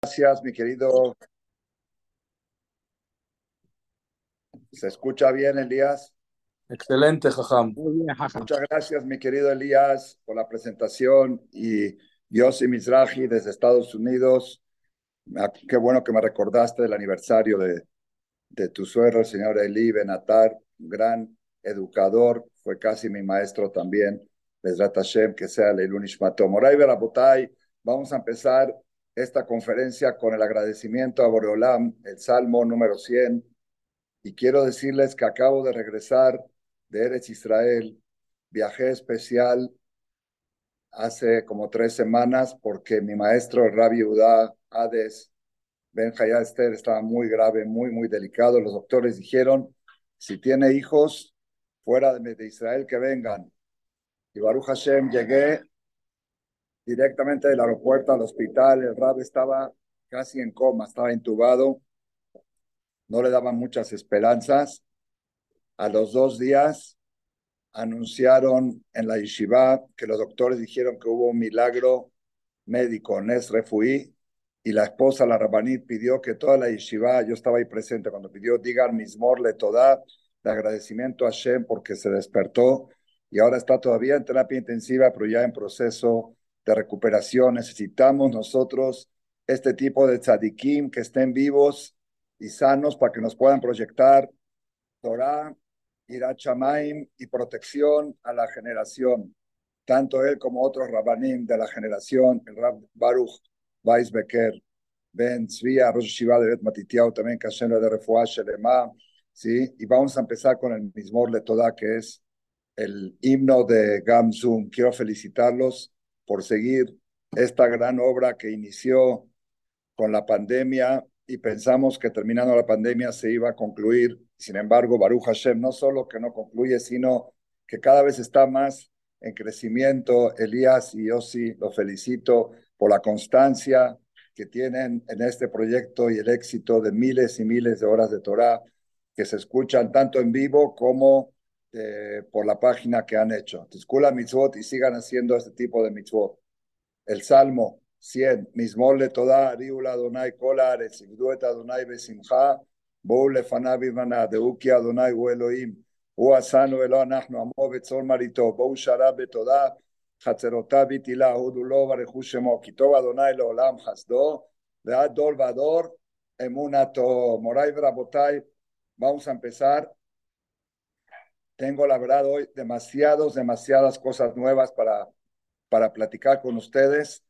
Gracias, mi querido. ¿Se escucha bien, Elías? Excelente, Jajam. Muchas gracias, mi querido Elías, por la presentación. Y Yossi Mizrahi desde Estados Unidos. Ah, Qué bueno que me recordaste del aniversario de, de tu suegro, el señor Eli Benatar, un gran educador, fue casi mi maestro también. Bezrat Hashem, que sea Leilun Ishmato. Moray Berabotay, vamos a empezar esta conferencia con el agradecimiento a Boreolam, el Salmo número 100. Y quiero decirles que acabo de regresar de Eretz Israel, viajé especial hace como tres semanas porque mi maestro, Rabbi Udá Hades Ben Esther, estaba muy grave, muy, muy delicado. Los doctores dijeron, si tiene hijos fuera de Israel, que vengan. Y Baruch Hashem, llegué directamente del aeropuerto al hospital. El Rab estaba casi en coma, estaba intubado. No le daban muchas esperanzas. A los dos días anunciaron en la yeshiva que los doctores dijeron que hubo un milagro médico, Nes Refuí, y la esposa, la Rabanit, pidió que toda la yeshiva, yo estaba ahí presente cuando pidió, digan mismor le toda, de agradecimiento a Shem porque se despertó y ahora está todavía en terapia intensiva, pero ya en proceso de recuperación. Necesitamos nosotros este tipo de tzadikim que estén vivos y sanos para que nos puedan proyectar Torah, Irat Shamaim y protección a la generación. Tanto él como otros rabanim de la generación, el Rab Baruch Weisbecker, Ben Tzvia, Rosh Shiva de Bet Matitiao, también Kashem de Refuah Shelema, ¿sí? Y vamos a empezar con el Mismor Letodá, que es el himno de Gamzum. Quiero felicitarlos por seguir esta gran obra que inició con la pandemia y pensamos que terminando la pandemia se iba a concluir. Sin embargo, Baruch Hashem no solo que no concluye, sino que cada vez está más en crecimiento. Elías y Yossi, los felicito por la constancia que tienen en este proyecto y el éxito de miles y miles de horas de Torah que se escuchan tanto en vivo como eh, por la página que han hecho. Tizkula mitzvot y sigan haciendo este tipo de mitzvot. El Salmo 100, Mismol le toda, Riula Adonai Kolar, Etzigduet Adonai Besimcha, Bou lefanav imana, Deuki Adonai u Elohim, הוא עשנו אלוה אנחנו עמו וצאן מרעיתו, בואו שרה בתודה, חצרותיו בתהילה, הודו לו ברכו שמו, כי טוב אדוני לעולם חסדו, ועד דור ודור אמונתו. מוריי ורבותיי, vamos a empezar. tengo la verdad hoy demasiados, demasiadas cosas nuevas para, para platicar con ustedes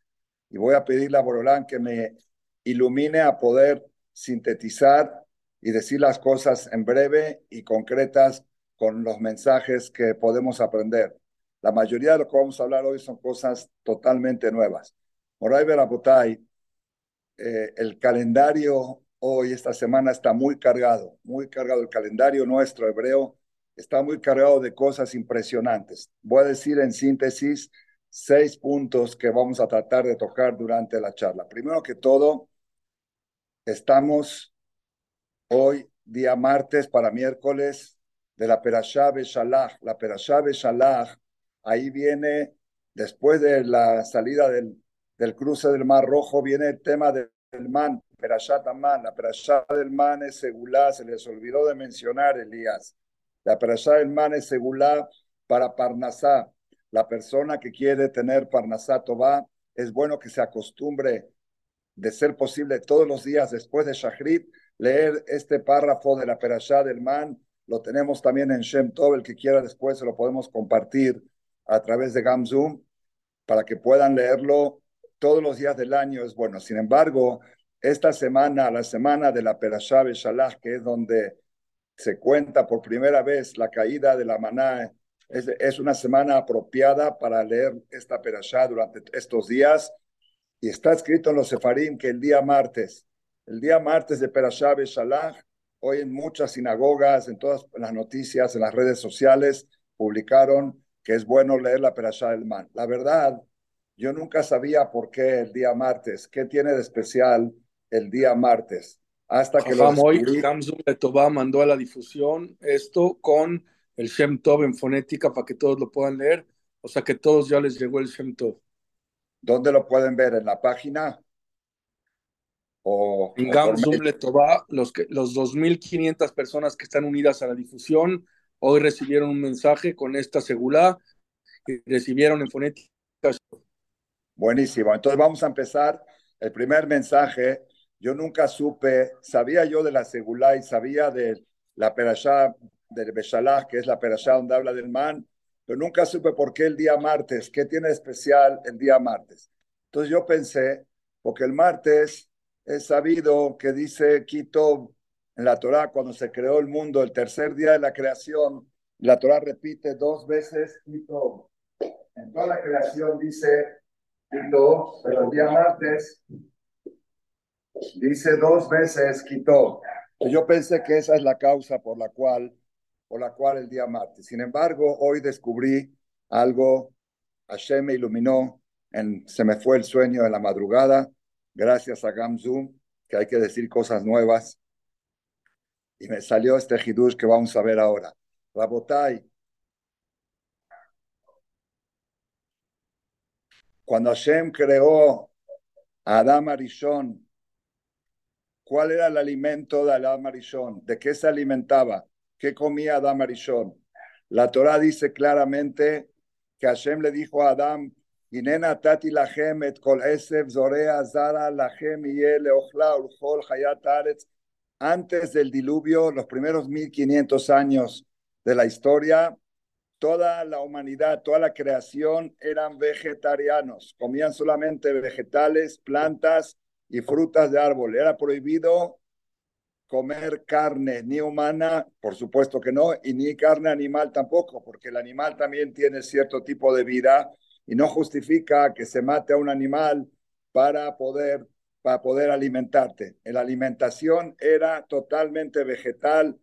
y voy a pedirle a Borolán que me ilumine a poder sintetizar y decir las cosas en breve y concretas con los mensajes que podemos aprender. La mayoría de lo que vamos a hablar hoy son cosas totalmente nuevas. Moray Berabotay, eh, el calendario hoy, esta semana, está muy cargado, muy cargado. El calendario nuestro hebreo está muy cargado de cosas impresionantes. Voy a decir en síntesis seis puntos que vamos a tratar de tocar durante la charla. Primero que todo, estamos hoy, día martes para miércoles, de la Perashá Beshalach. La Perashá Beshalach, ahí viene, después de la salida del, del cruce del Mar Rojo, viene el tema del man, Perashá Tamán. La Perashá del man es Segulá, se les olvidó de mencionar, Elías. La Perashá del man es Segulá para Parnasá. La persona que quiere tener Parnasá Tová, es bueno que se acostumbre de ser posible todos los días después de Shachrit, leer este párrafo de la Perashá del man. Lo tenemos también en Shem Tov, el que quiera después se lo podemos compartir a través de Gamzoom para que puedan leerlo todos los días del año. Es bueno. Sin embargo, esta semana, la semana de la Perashá Beshalach, que es donde se cuenta por primera vez la caída de la maná, es, una semana apropiada para leer esta Perashá durante estos días. Y está escrito en los Sefarim que el día martes, el día martes de Perashá Beshalach, hoy en muchas sinagogas, en todas las noticias, en las redes sociales, publicaron que es bueno leer la Perashá del Man. La verdad, yo nunca sabía por qué el día martes, qué tiene de especial el día martes, hasta que Jajam, hoy. Gamzum Letová mandó a la difusión esto con el Shem Tov en fonética para que todos lo puedan leer. O sea que todos ya les llegó el Shem Tov. ¿Dónde lo pueden ver? En la página. o, En Gamsum medio- Letová, los, que- los 2.500 personas que están unidas a la difusión hoy recibieron un mensaje con esta segula y recibieron en fonética. Buenísimo. Entonces vamos a empezar. El primer mensaje, yo nunca supe, sabía yo de la Segulá y sabía de la perashá del Beshalach, que es la perashá donde habla del man, pero nunca supe por qué el día martes, qué tiene especial el día martes. Entonces yo pensé, porque el martes es sabido que dice Quito en la Torá cuando se creó el mundo, el tercer día de la creación, la Torá repite dos veces Quito. En toda la creación dice quitó, pero el día martes dice dos veces quitó. Yo pensé que esa es la causa por la cual, por la cual el día martes. Sin embargo, hoy descubrí algo, Hashem me iluminó, en, se me fue el sueño en la madrugada, gracias a Gamzum, que hay que decir cosas nuevas, y me salió este hidush que vamos a ver ahora. Rabotai, cuando Hashem creó a Adam Arishon, ¿cuál era el alimento de Adam Arishon? ¿De qué se alimentaba? ¿Qué comía Adam Arishon? La Torah dice claramente que Hashem le dijo a Inena tati lachem et kol esef zorea zara leochla ulchol hayat. Antes del diluvio, los primeros 1500 años de la historia, toda la humanidad, toda la creación eran vegetarianos, comían solamente vegetales, plantas y frutas de árbol. Era prohibido comer carne, ni humana, por supuesto que no, y ni carne animal tampoco, porque el animal también tiene cierto tipo de vida y no justifica que se mate a un animal para poder, para poder alimentarte. La alimentación era totalmente vegetal,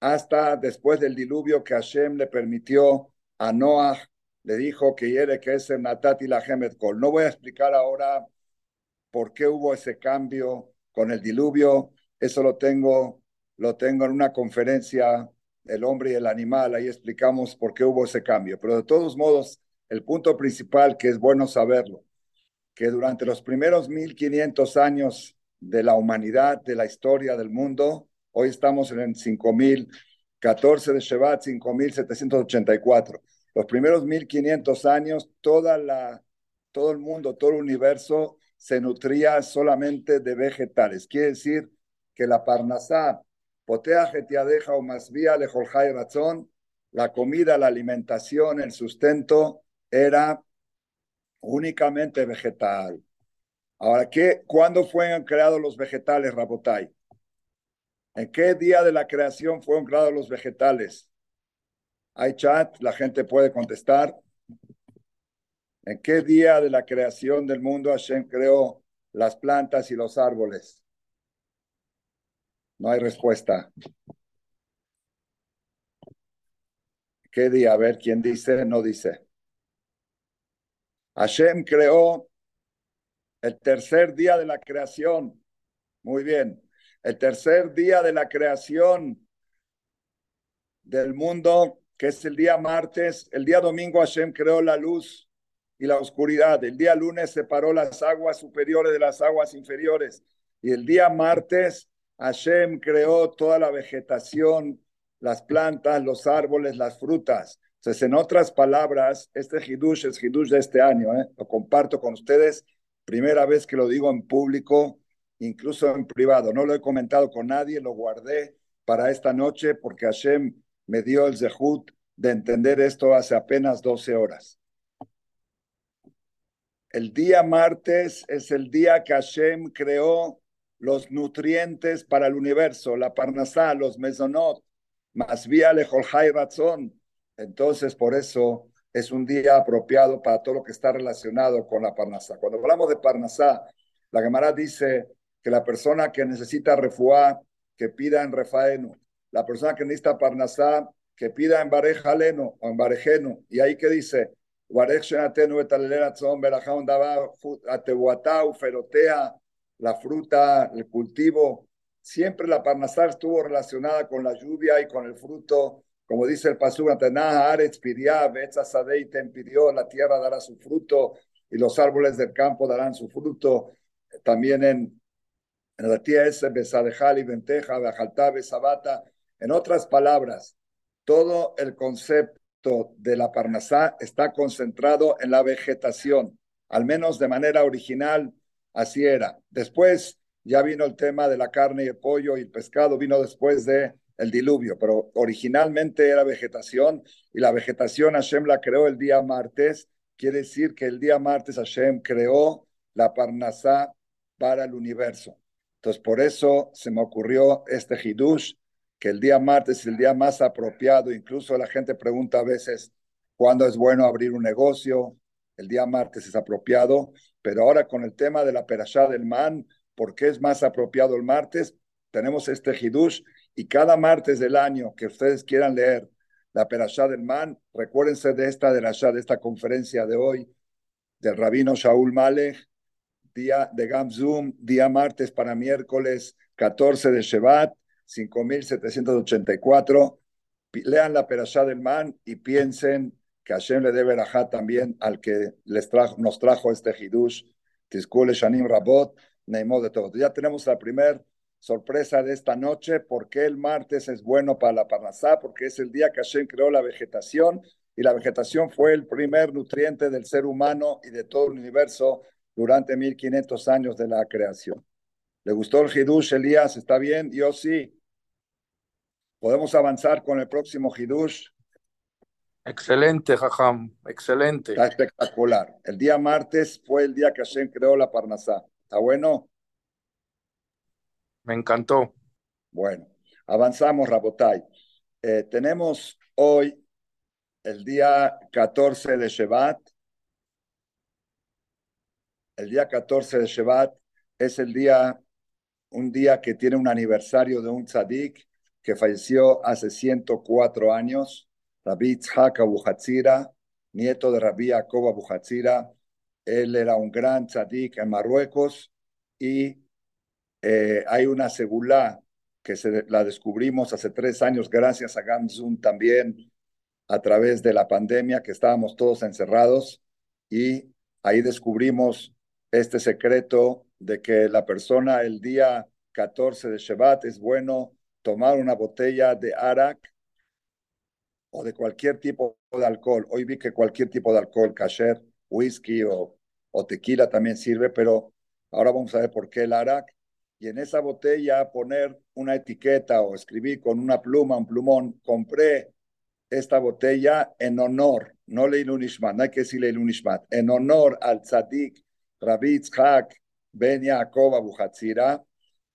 hasta después del diluvio que Hashem le permitió a Noah, le dijo que hiere que es el Natati la Kol. No voy a explicar ahora por qué hubo ese cambio con el diluvio. Eso lo tengo, lo tengo en una conferencia, El hombre y el animal. Ahí explicamos por qué hubo ese cambio. Pero de todos modos, el punto principal que es bueno saberlo, que durante los primeros 1500 años de la humanidad, de la historia del mundo, Hoy estamos en el 5014 de Shevat, 5784. Los primeros 1500 años, toda la, todo el mundo, todo el universo se nutría solamente de vegetales. Quiere decir que la parnasá, potea getiadeja o más vía lejoljai razón, la comida, la alimentación, el sustento era únicamente vegetal. Ahora, ¿qué, ¿cuándo fueron creados los vegetales, Rabotai? ¿En qué día de la creación fueron creados los vegetales? Hay chat, la gente puede contestar. ¿En qué día de la creación del mundo Hashem creó las plantas y los árboles? No hay respuesta. ¿Qué día? A ver, ¿quién dice? No dice. Hashem creó el tercer día de la creación. Muy bien el tercer día de la creación del mundo, que es el día martes, el día domingo Hashem creó la luz y la oscuridad, el día lunes separó las aguas superiores de las aguas inferiores y el día martes Hashem creó toda la vegetación, las plantas, los árboles, las frutas. Entonces, en otras palabras, este hidush es hidush de este año, ¿eh? lo comparto con ustedes, primera vez que lo digo en público, incluso en privado. No lo he comentado con nadie, lo guardé para esta noche porque Hashem me dio el zehut de entender esto hace apenas 12 horas. El día martes es el día que Hashem creó los nutrientes para el universo, la parnasá, los mesonot, más vía lejolhai razón. Entonces, por eso es un día apropiado para todo lo que está relacionado con la parnasá. Cuando hablamos de parnasá, la Gemara dice que la persona que necesita refuá, que pida en refaeno, la persona que necesita parnasá, que pida en barejaleno o en barejeno. Y ahí que dice, la fruta, el cultivo. Siempre la parnasá estuvo relacionada con la lluvia y con el fruto. Como dice el pasú, Aretz pidió, pidió, la tierra dará su fruto y los árboles del campo darán su fruto. También en En otras palabras, todo el concepto de la Parnasá está concentrado en la vegetación, al menos de manera original, así era. Después ya vino el tema de la carne y el pollo y el pescado, vino después de el diluvio, pero originalmente era vegetación y la vegetación Hashem la creó el día martes, quiere decir que el día martes Hashem creó la Parnasá para el universo. Entonces, por eso se me ocurrió este Hidush, que el día martes es el día más apropiado. Incluso la gente pregunta a veces cuándo es bueno abrir un negocio. El día martes es apropiado, pero ahora con el tema de la perashá del man, ¿por qué es más apropiado el martes? Tenemos este Hidush y cada martes del año que ustedes quieran leer la perashá del man, recuérdense de esta de de esta conferencia de hoy del rabino Shaul Malech, día de Gamzum, día martes para miércoles 14 de Shevat, 5784. Lean la perashá del man y piensen que Hashem le debe rajá también al que les trajo, nos trajo este Hidush, Tizkule Shanim Rabot, Neimot de todo. Ya tenemos la primera sorpresa de esta noche, porque el martes es bueno para la Parnasá, porque es el día que Hashem creó la vegetación y la vegetación fue el primer nutriente del ser humano y de todo el universo durante 1500 años de la creación. ¿Le gustó el Hidush, Elías? ¿Está bien? Yo sí. ¿Podemos avanzar con el próximo Hidush? Excelente, Jajam, excelente. Está espectacular. El día martes fue el día que Hashem creó la Parnasá. ¿Está bueno? Me encantó. Bueno, avanzamos, Rabotai. Eh, tenemos hoy el día 14 de Shevat. El día 14 de Shevat es el día, un día que tiene un aniversario de un tzadik que falleció hace 104 años, Rabbi Tzhak Abu nieto de Rabbi Jacob Abu Él era un gran tzadik en Marruecos y eh, hay una segulá que se, la descubrimos hace tres años gracias a Gamzun también a través de la pandemia que estábamos todos encerrados y ahí descubrimos este secreto de que la persona el día 14 de Shevat es bueno tomar una botella de arak o de cualquier tipo de alcohol. Hoy vi que cualquier tipo de alcohol, kasher, whisky o, tequila también sirve, pero ahora vamos a ver por qué el arak y en esa botella poner una etiqueta o escribir con una pluma, un plumón, compré esta botella en honor, no Leilun Ishmat, no hay que decir Leilun Ishmat, en honor al tzadik Rabbi Tzhak Ben Yaakov Abu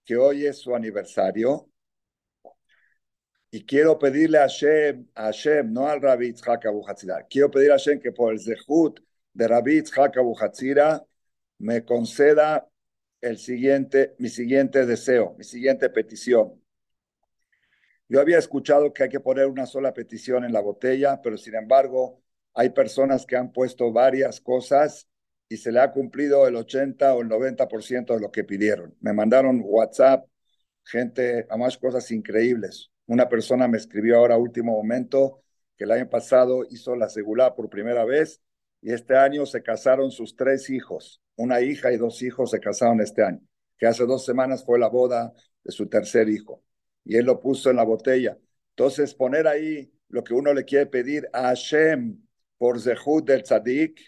que hoy es su aniversario. Y quiero pedirle a Hashem, a Hashem, no al Rabbi Tzhak Abu quiero pedir a Hashem que por el zehut de Rabbi Tzhak Abu me conceda el siguiente, mi siguiente deseo, mi siguiente petición. Yo había escuchado que hay que poner una sola petición en la botella, pero sin embargo hay personas que han puesto varias cosas y se le ha cumplido el 80 o el 90% de lo que pidieron. Me mandaron WhatsApp, gente, a más cosas increíbles. Una persona me escribió ahora último momento que el año pasado hizo la segula por primera vez y este año se casaron sus tres hijos. Una hija y dos hijos se casaron este año, que hace dos semanas fue la boda de su tercer hijo. Y él lo puso en la botella. Entonces, poner ahí lo que uno le quiere pedir a Hashem por Zehud del Tzadik,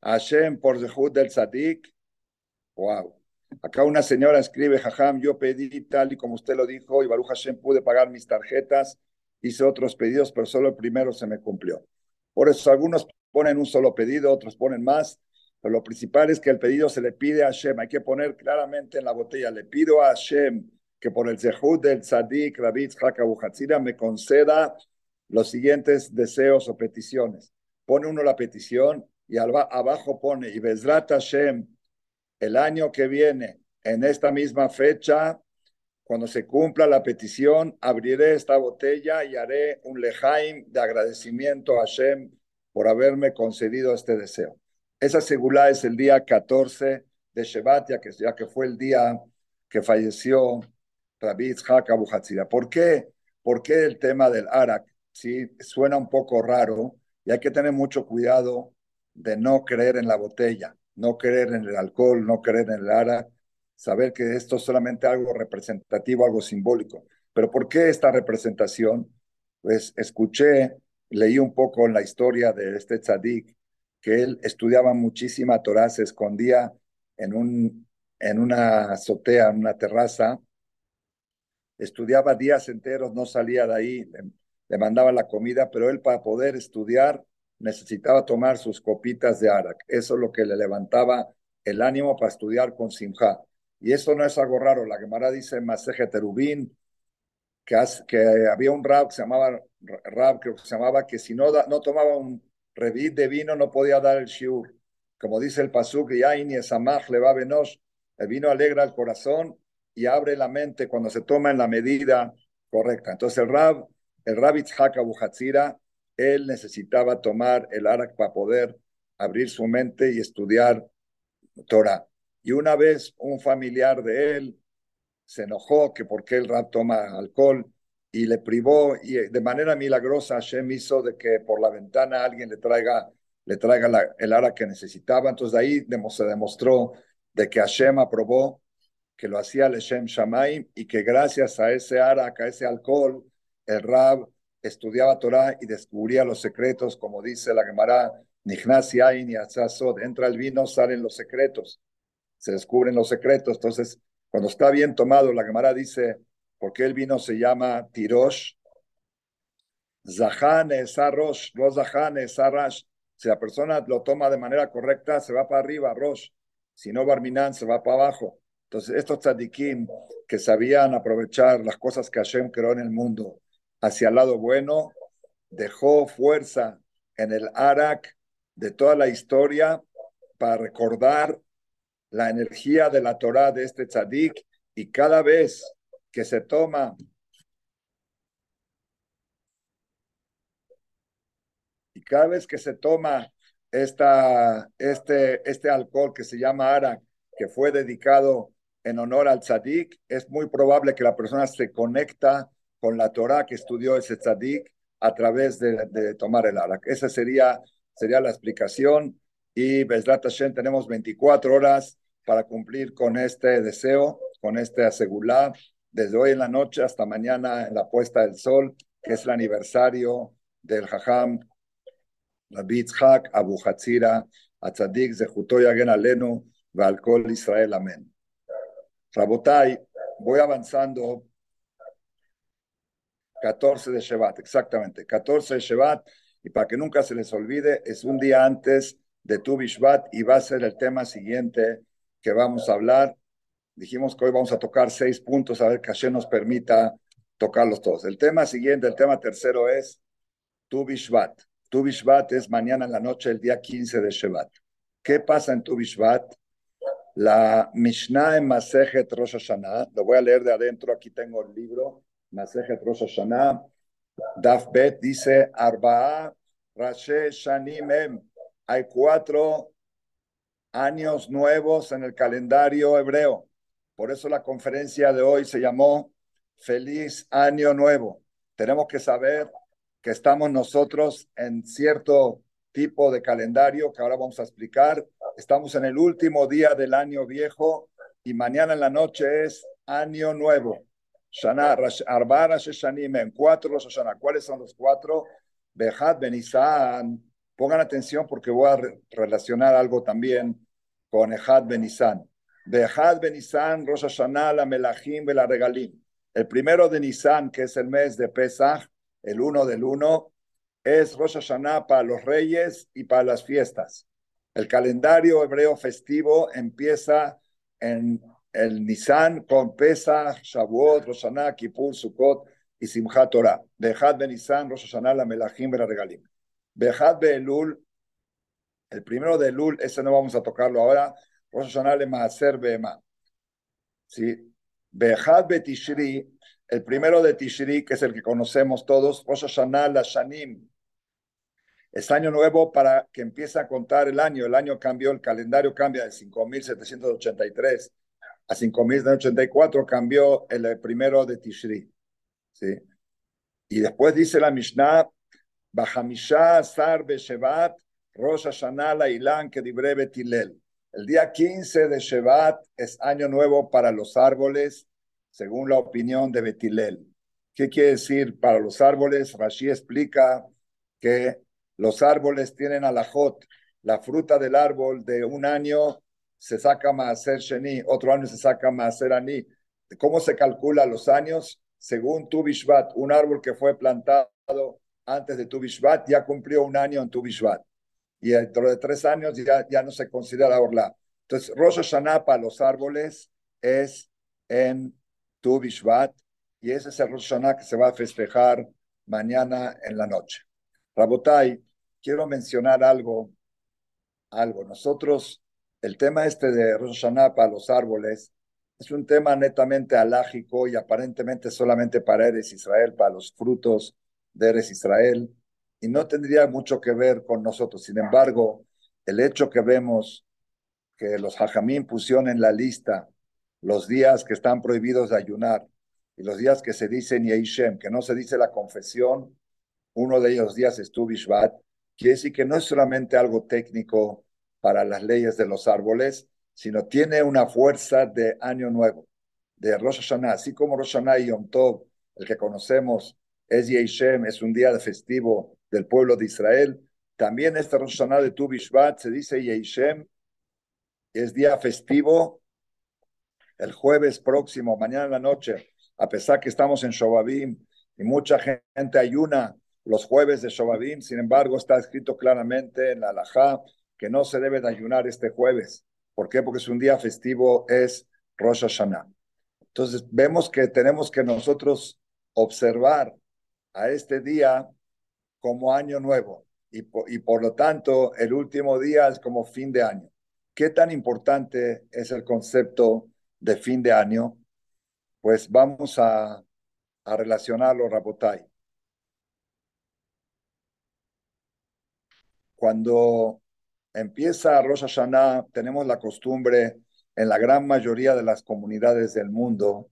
a Hashem por Zehud del Tzadik. Wow. Acá una señora escribe, Jajam, yo pedí tal y como usted lo dijo, y Baruch Hashem pude pagar mis tarjetas, hice otros pedidos, pero solo el primero se me cumplió. Por eso algunos ponen un solo pedido, otros ponen más, pero lo principal es que el pedido se le pide a Hashem. Hay que poner claramente en la botella, le pido a Hashem que por el zehud del tzadik Rabbi Tzhak me conceda los siguientes deseos o peticiones. Pone uno la petición y abajo pone, y Bezrat Hashem, el año que viene, en esta misma fecha, cuando se cumpla la petición, abriré esta botella y haré un lejaim de agradecimiento a Hashem por haberme concedido este deseo. Esa segula es el día 14 de Shevat, ya que, ya que fue el día que falleció Rabbi Itzhak ¿Por qué? ¿Por qué el tema del Arak? Sí, suena un poco raro y hay que tener mucho cuidado de no creer en la botella, no creer en el alcohol, no creer en el Arak. saber que esto es solamente algo representativo, algo simbólico. Pero ¿por qué esta representación? Pues escuché, leí un poco en la historia de este tzadik, que él estudiaba muchísima Torah, se escondía en, un, en una azotea, en una terraza, estudiaba días enteros, no salía de ahí, le, le mandaba la comida, pero él para poder estudiar necesitaba tomar sus copitas de arak. Eso es lo que le levantaba el ánimo para estudiar con Simha. Y eso no es algo raro. La Gemara dice en Maseje Terubín que, que, había un rab que se llamaba rab, que se llamaba, que si no, no tomaba un revit de vino no podía dar el shiur. Como dice el pasuk, Yain y Samach le va el vino alegra el corazón y abre la mente cuando se toma en la medida correcta. Entonces el rab, el rab Abu él necesitaba tomar el arak para poder abrir su mente y estudiar Torah. Y una vez un familiar de él se enojó que porque el rab toma alcohol y le privó y de manera milagrosa Hashem hizo de que por la ventana alguien le traiga, le traiga el ara que necesitaba. Entonces de ahí se demostró de que Hashem aprobó que lo hacía el Hashem Shamaim y que gracias a ese ara, a ese alcohol, el rab estudiaba Torah y descubría los secretos, como dice la Gemara, Nihnasi Ain y entra el vino, salen los secretos, se descubren los secretos. Entonces, cuando está bien tomado, la Gemara dice, ¿por qué el vino se llama Tirosh? Zahan es Rosh, no Zahan es Si la persona lo toma de manera correcta, se va para arriba, Rosh. Si no, Barminan se va para abajo. Entonces, estos tzadikim que sabían aprovechar las cosas que Hashem creó en el mundo hacia el lado bueno, dejó fuerza en el Arak de toda la historia para recordar la energía de la Torah de este tzadik y cada vez que se toma y cada vez que se toma esta, este, este alcohol que se llama Arak, que fue dedicado en honor al tzadik, es muy probable que la persona se conecta con la Torah que estudió ese tzadik a través de, tomar el arak. Esa sería, sería la explicación. Y Bezrat Hashem tenemos 24 horas para cumplir con este deseo, con este asegurá, desde hoy en la noche hasta mañana en la puesta del sol, que es el aniversario del Jajam Rabbi Hak Abu Hatzira Atzadik Zehuto Yagen Alenu Valkol Israel. Amén. Rabotai, voy avanzando 14 de Shevat, exactamente, 14 de Shevat, y para que nunca se les olvide, es un día antes de Tu Bishvat y va a ser el tema siguiente que vamos a hablar. Dijimos que hoy vamos a tocar seis puntos, a ver que Hashem nos permita tocarlos todos. El tema siguiente, el tema tercero es Tu Bishvat. Tu Bishvat es mañana en la noche, el día 15 de Shevat. ¿Qué pasa en Tu Bishvat? La Mishnah en Masejet Rosh Hashanah, lo voy a leer de adentro, aquí tengo el libro, Masejet Rosh Hashanah, Daf Bet dice, Arba'a Rashe Shanim Hay cuatro años nuevos en el calendario hebreo. Por eso la conferencia de hoy se llamó Feliz Año Nuevo. Tenemos que saber que estamos nosotros en cierto tipo de calendario que ahora vamos a explicar. Estamos en el último día del año viejo y mañana en la noche es Año Nuevo. Shana, Arba Shanim, cuatro los. ¿Cuáles son los cuatro? Behad Benisan. Pongan atención porque voy a relacionar algo también con Ejad Benisan. Behad Benisan, Rosh Hashanah, la Melachim, la Regalim. El primero de Nisan, que es el mes de Pesach, el uno del uno, es Rosh Hashanah para los reyes y para las fiestas. El calendario hebreo festivo empieza en el Nisan con Pesach, Shavuot, Rosh Hashanah, Kippur, Sukkot y Simchat Torah. Bejad ben Nisan, Rosh Hashanah, la Melachim, la Regalim. Bejad be Elul, el primero de Elul, ese no vamos a tocarlo ahora. Rosh Hashanah le Maaser Be'ema. ¿Sí? Bejad be Tishri, el primero de Tishri, que es el que conocemos todos, Rosh Hashanah, la Shanim. Es año nuevo para que empiece a contar el año. El año cambió, el calendario cambia de 5.783 a 5.084 cambió el primero de Tishri. ¿sí? Y después dice la Mishnah, Bajamisha Sar Beshevat, Rosh Hashanah la Ilan que breve Tilel. El día 15 de Shevat es año nuevo para los árboles, según la opinión de Betilel. ¿Qué quiere decir para los árboles? Rashi explica que los árboles tienen alajot, la fruta del árbol de un año se saca ser Sheni, otro año se saca ser Ani. ¿Cómo se calcula los años? Según Tu Bishvat, un árbol que fue plantado antes de Tu Bishvat ya cumplió un año en Tu Bishvat. Y dentro de tres años ya, ya no se considera orla. Entonces, Rosh Hashanah para los árboles es en Tu Bishvat y ese es el Rosh Hashanah que se va a festejar mañana en la noche. Rabotai, quiero mencionar algo, algo. Nosotros, el tema este de Rosh Hashanah para los árboles es un tema netamente alágico y aparentemente solamente para Eres Israel, para los frutos de Eres Israel, y no tendría mucho que ver con nosotros. Sin embargo, el hecho que vemos que los hajamim pusieron en la lista los días que están prohibidos de ayunar y los días que se dicen Yeishem, que no se dice la confesión, uno de ellos días es Tu Bishvat, quiere decir que no es solamente algo técnico para las leyes de los árboles, sino tiene una fuerza de año nuevo, de Rosh Hashanah, así como Rosh Hashanah y Yom Tov, el que conocemos, es Yeishem, es un día festivo del pueblo de Israel. También este Rosh Hashanah de Tu Bishvat se dice Yeishem, es día festivo el jueves próximo, mañana en la noche, a pesar que estamos en Shobabim y mucha gente ayuna los jueves de Shobabim, sin embargo está escrito claramente en la Alajá que no se debe de ayunar este jueves. ¿Por qué? Porque es un día festivo, es Rosh Hashanah. Entonces vemos que tenemos que nosotros observar a este día como año nuevo y y por lo tanto el último día es como fin de año. ¿Qué tan importante es el concepto de fin de año? pues vamos a, a relacionarlo, Rabotai. Cuando empieza Rosh Hashanah, tenemos la costumbre en la gran mayoría de las comunidades del mundo,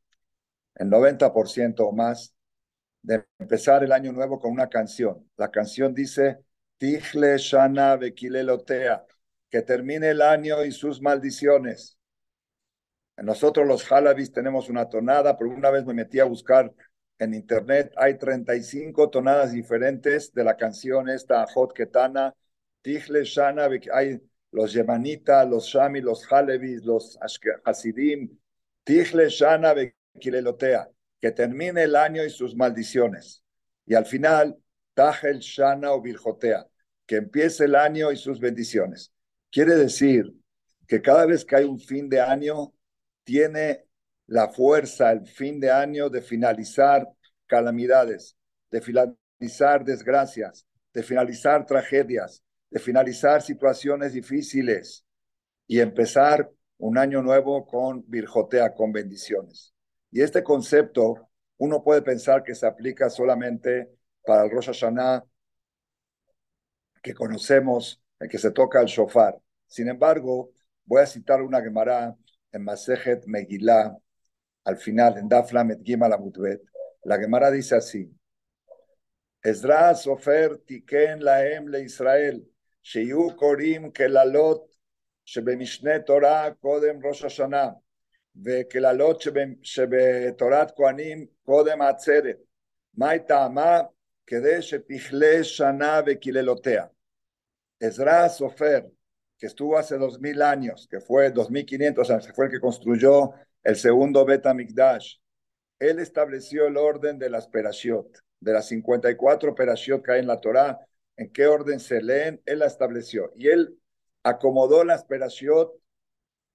el 90% o más, de empezar el año nuevo con una canción. La canción dice, Tichle Shana Bekilelotea, que termine el año y sus maldiciones. Nosotros los Halabis tenemos una tonada, pero una vez me metí a buscar en internet, hay 35 tonadas diferentes de la canción esta Hot Ketana, Tichle Shana, hay los Yemanita, los Shami, los Halevis, los Hasidim, Tichle Shana que termine el año y sus maldiciones. Y al final, Tahel Shana o Virjotea, que empiece el año y sus bendiciones. Quiere decir que cada vez que hay un fin de año, tiene la fuerza el fin de año de finalizar calamidades, de finalizar desgracias, de finalizar tragedias, de finalizar situaciones difíciles y empezar un año nuevo con virjotea, con bendiciones. Y este concepto uno puede pensar que se aplica solamente para el Rosh Hashanah que conocemos, en que se toca el shofar. Sin embargo, voy a citar una Gemara en Masejet Megillah, al final, en Daflamet Gimal Amutbet, la Gemara dice así: Ezra Sofer Tiken Laem le Israel, Sheyu Korim Kelalot, שבמשנה תורה קודם ראש השנה, וקללות שבתורת כהנים קודם עצרת. מהי טעמה? כדי שתכלה שנה וקללותיה. עזרא הסופר que estuvo hace dos mil años, que fue 2500 años, que fue el que construyó el segundo Beta Mikdash, él estableció el orden de las perashiot, de las 54 perashiot que hay en la Torá, en qué orden se leen, él la estableció. Y él acomodó las perashiot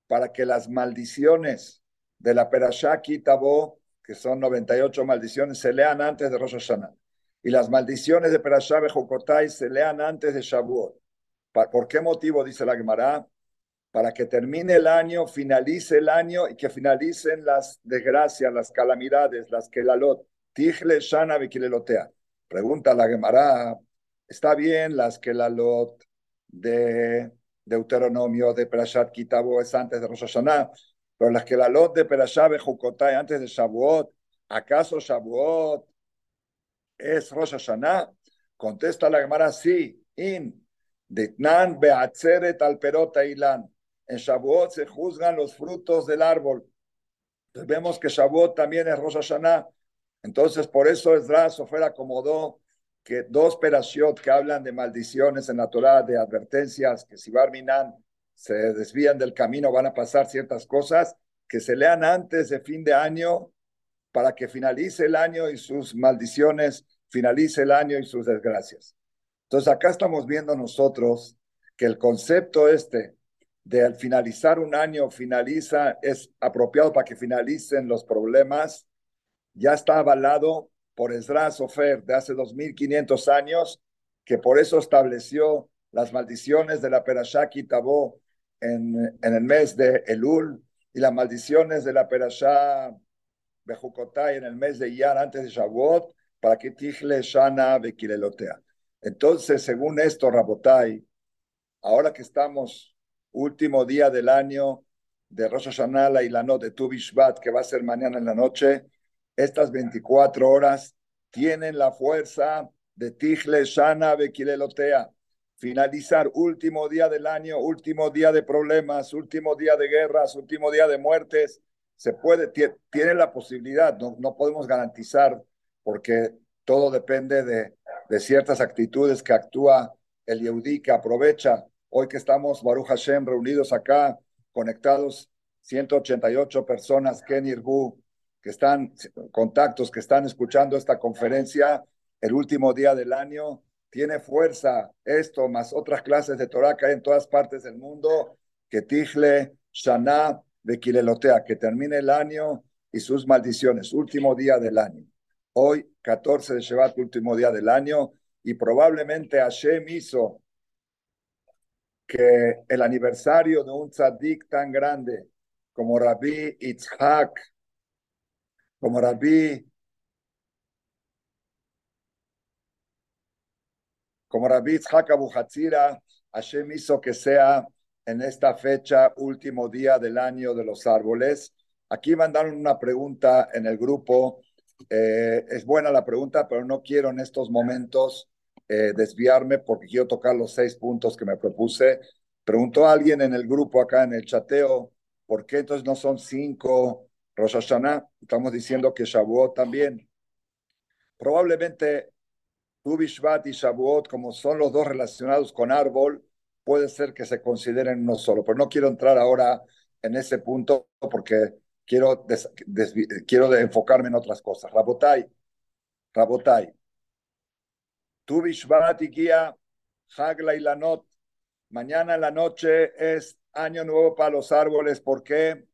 para que las maldiciones de la perashá Kitabo, que son 98 maldiciones, se lean antes de Rosh Hashanah. Y las maldiciones de perashá Bejokotai se lean antes de Shavuot. ¿Por qué motivo? Dice la Gemara. Para que termine el año, finalice el año y que finalicen las desgracias, las calamidades, las que la lot. Tijle Shana Vikilelotea. Pregunta la Gemara. Está bien las que la lot de Deuteronomio, de Perashat Kitabo es antes de Rosh Hashanah, pero las que la lot de Perashat Bejukotai antes de Shavuot, ¿acaso Shavuot es Rosh Hashanah? Contesta la Gemara, sí, in Ditnan Beatzeret al Perota Ilan. En Shavuot se juzgan los frutos del árbol. Entonces vemos que Shavuot también es Rosh Hashanah. Entonces, por eso Esdras Sofer acomodó que dos perashiot que hablan de maldiciones en la Torah, de advertencias, que si Barminan se desvían del camino van a pasar ciertas cosas, que se lean antes de fin de año para que finalice el año y sus maldiciones, finalice el año y sus desgracias. Entonces acá estamos viendo nosotros que el concepto este de al finalizar un año finaliza, es apropiado para que finalicen los problemas, ya está avalado por Ezra Sofer de hace 2500 años, que por eso estableció las maldiciones de la Perashá Kitabó en, en el mes de Elul y las maldiciones de la Perashá Bejukotai en el mes de Iyar antes de Shavuot para que Tichle Shana Bekilelotea. Entonces, según esto, Rabotai, ahora que estamos último día del año de Rosh Hashanah y la noche de Tu que va a ser mañana en la noche, estas 24 horas tienen la fuerza de Tichle Shana Bekilelotea. Finalizar último día del año, último día de problemas, último día de guerras, último día de muertes. Se puede, tiene la posibilidad, no, no podemos garantizar porque todo depende de, de ciertas actitudes que actúa el Yehudi, que aprovecha Hoy que estamos, Baruch Hashem, reunidos acá, conectados, 188 personas, Ken Irbu, que están, contactos que están escuchando esta conferencia el último día del año. Tiene fuerza esto, más otras clases de Torah que hay en todas partes del mundo, que Tichle, Shana, Bekilelotea, que termine el año y sus maldiciones, último día del año. Hoy, 14 de Shevat, último día del año, y probablemente Hashem hizo que el aniversario de un tzadik tan grande como Rabbi Itzhak, como Rabbi, como Rabbi Itzhak Abu Hashem hizo que sea en esta fecha, último día del año de los árboles. Aquí mandaron una pregunta en el grupo. Eh, es buena la pregunta, pero no quiero en estos momentos eh, desviarme porque quiero tocar los seis puntos que me propuse. Preguntó alguien en el grupo acá en el chateo, ¿por qué entonces no son cinco Rosh Hashanah? Estamos diciendo que Shavuot también. Probablemente Tu Bishvat y Shavuot, como son los dos relacionados con árbol, puede ser que se consideren uno solo, pero no quiero entrar ahora en ese punto porque quiero, quiero enfocarme en otras cosas. Rabotai, Rabotai, Tu Bishvat y Guía, Hagla y Lanot, mañana en la noche es año nuevo para los árboles. ¿Por qué?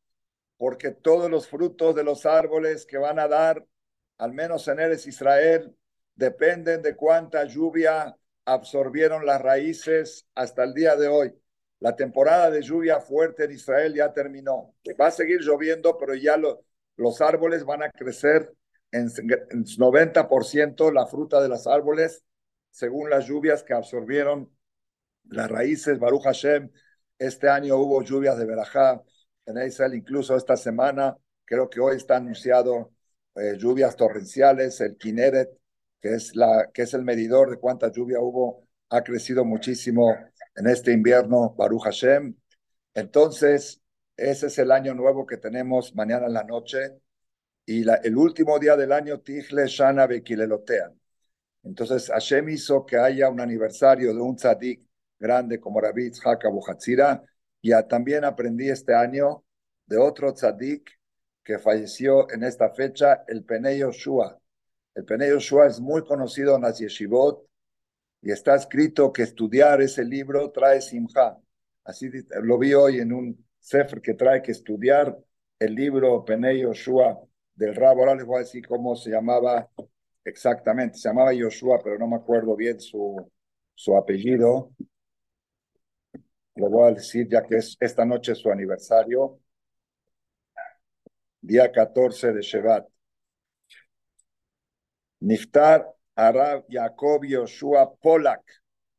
Porque todos los frutos de los árboles que van a dar, al menos en Eres Israel, dependen de cuánta lluvia absorbieron las raíces hasta el día de hoy. La temporada de lluvia fuerte en Israel ya terminó. Va a seguir lloviendo, pero ya los árboles van a crecer en, en 90% la fruta de los árboles según las lluvias que absorbieron las raíces, Baruch Hashem. Este año hubo lluvias de Berajá en Israel, incluso esta semana, creo que hoy está anunciado eh, lluvias torrenciales, el Kineret, que es, el medidor de cuánta lluvia hubo, ha crecido muchísimo en este invierno, Baruch Hashem. Entonces, ese es el año nuevo que tenemos mañana en la noche. Y el último día del año, Tichle Shana Bekilelotean. Entonces, Hashem hizo que haya un aniversario de un tzadik grande como Rabbi Hatzira. Y también aprendí este año de otro tzadik que falleció en esta fecha, el Penei Yoshua. El Penei Yoshua es muy conocido en las yeshivot y está escrito que estudiar ese libro trae simja. Así lo vi hoy en un sefer que trae que estudiar el libro Penei Yoshua del Rabo. Ahora les voy a decir cómo se llamaba exactamente. Se llamaba Yoshua, pero no me acuerdo bien su, su apellido. Lo voy a decir ya que es esta noche su aniversario, día 14 de Shevat. Niftar Arab Jacob Yoshua Polak,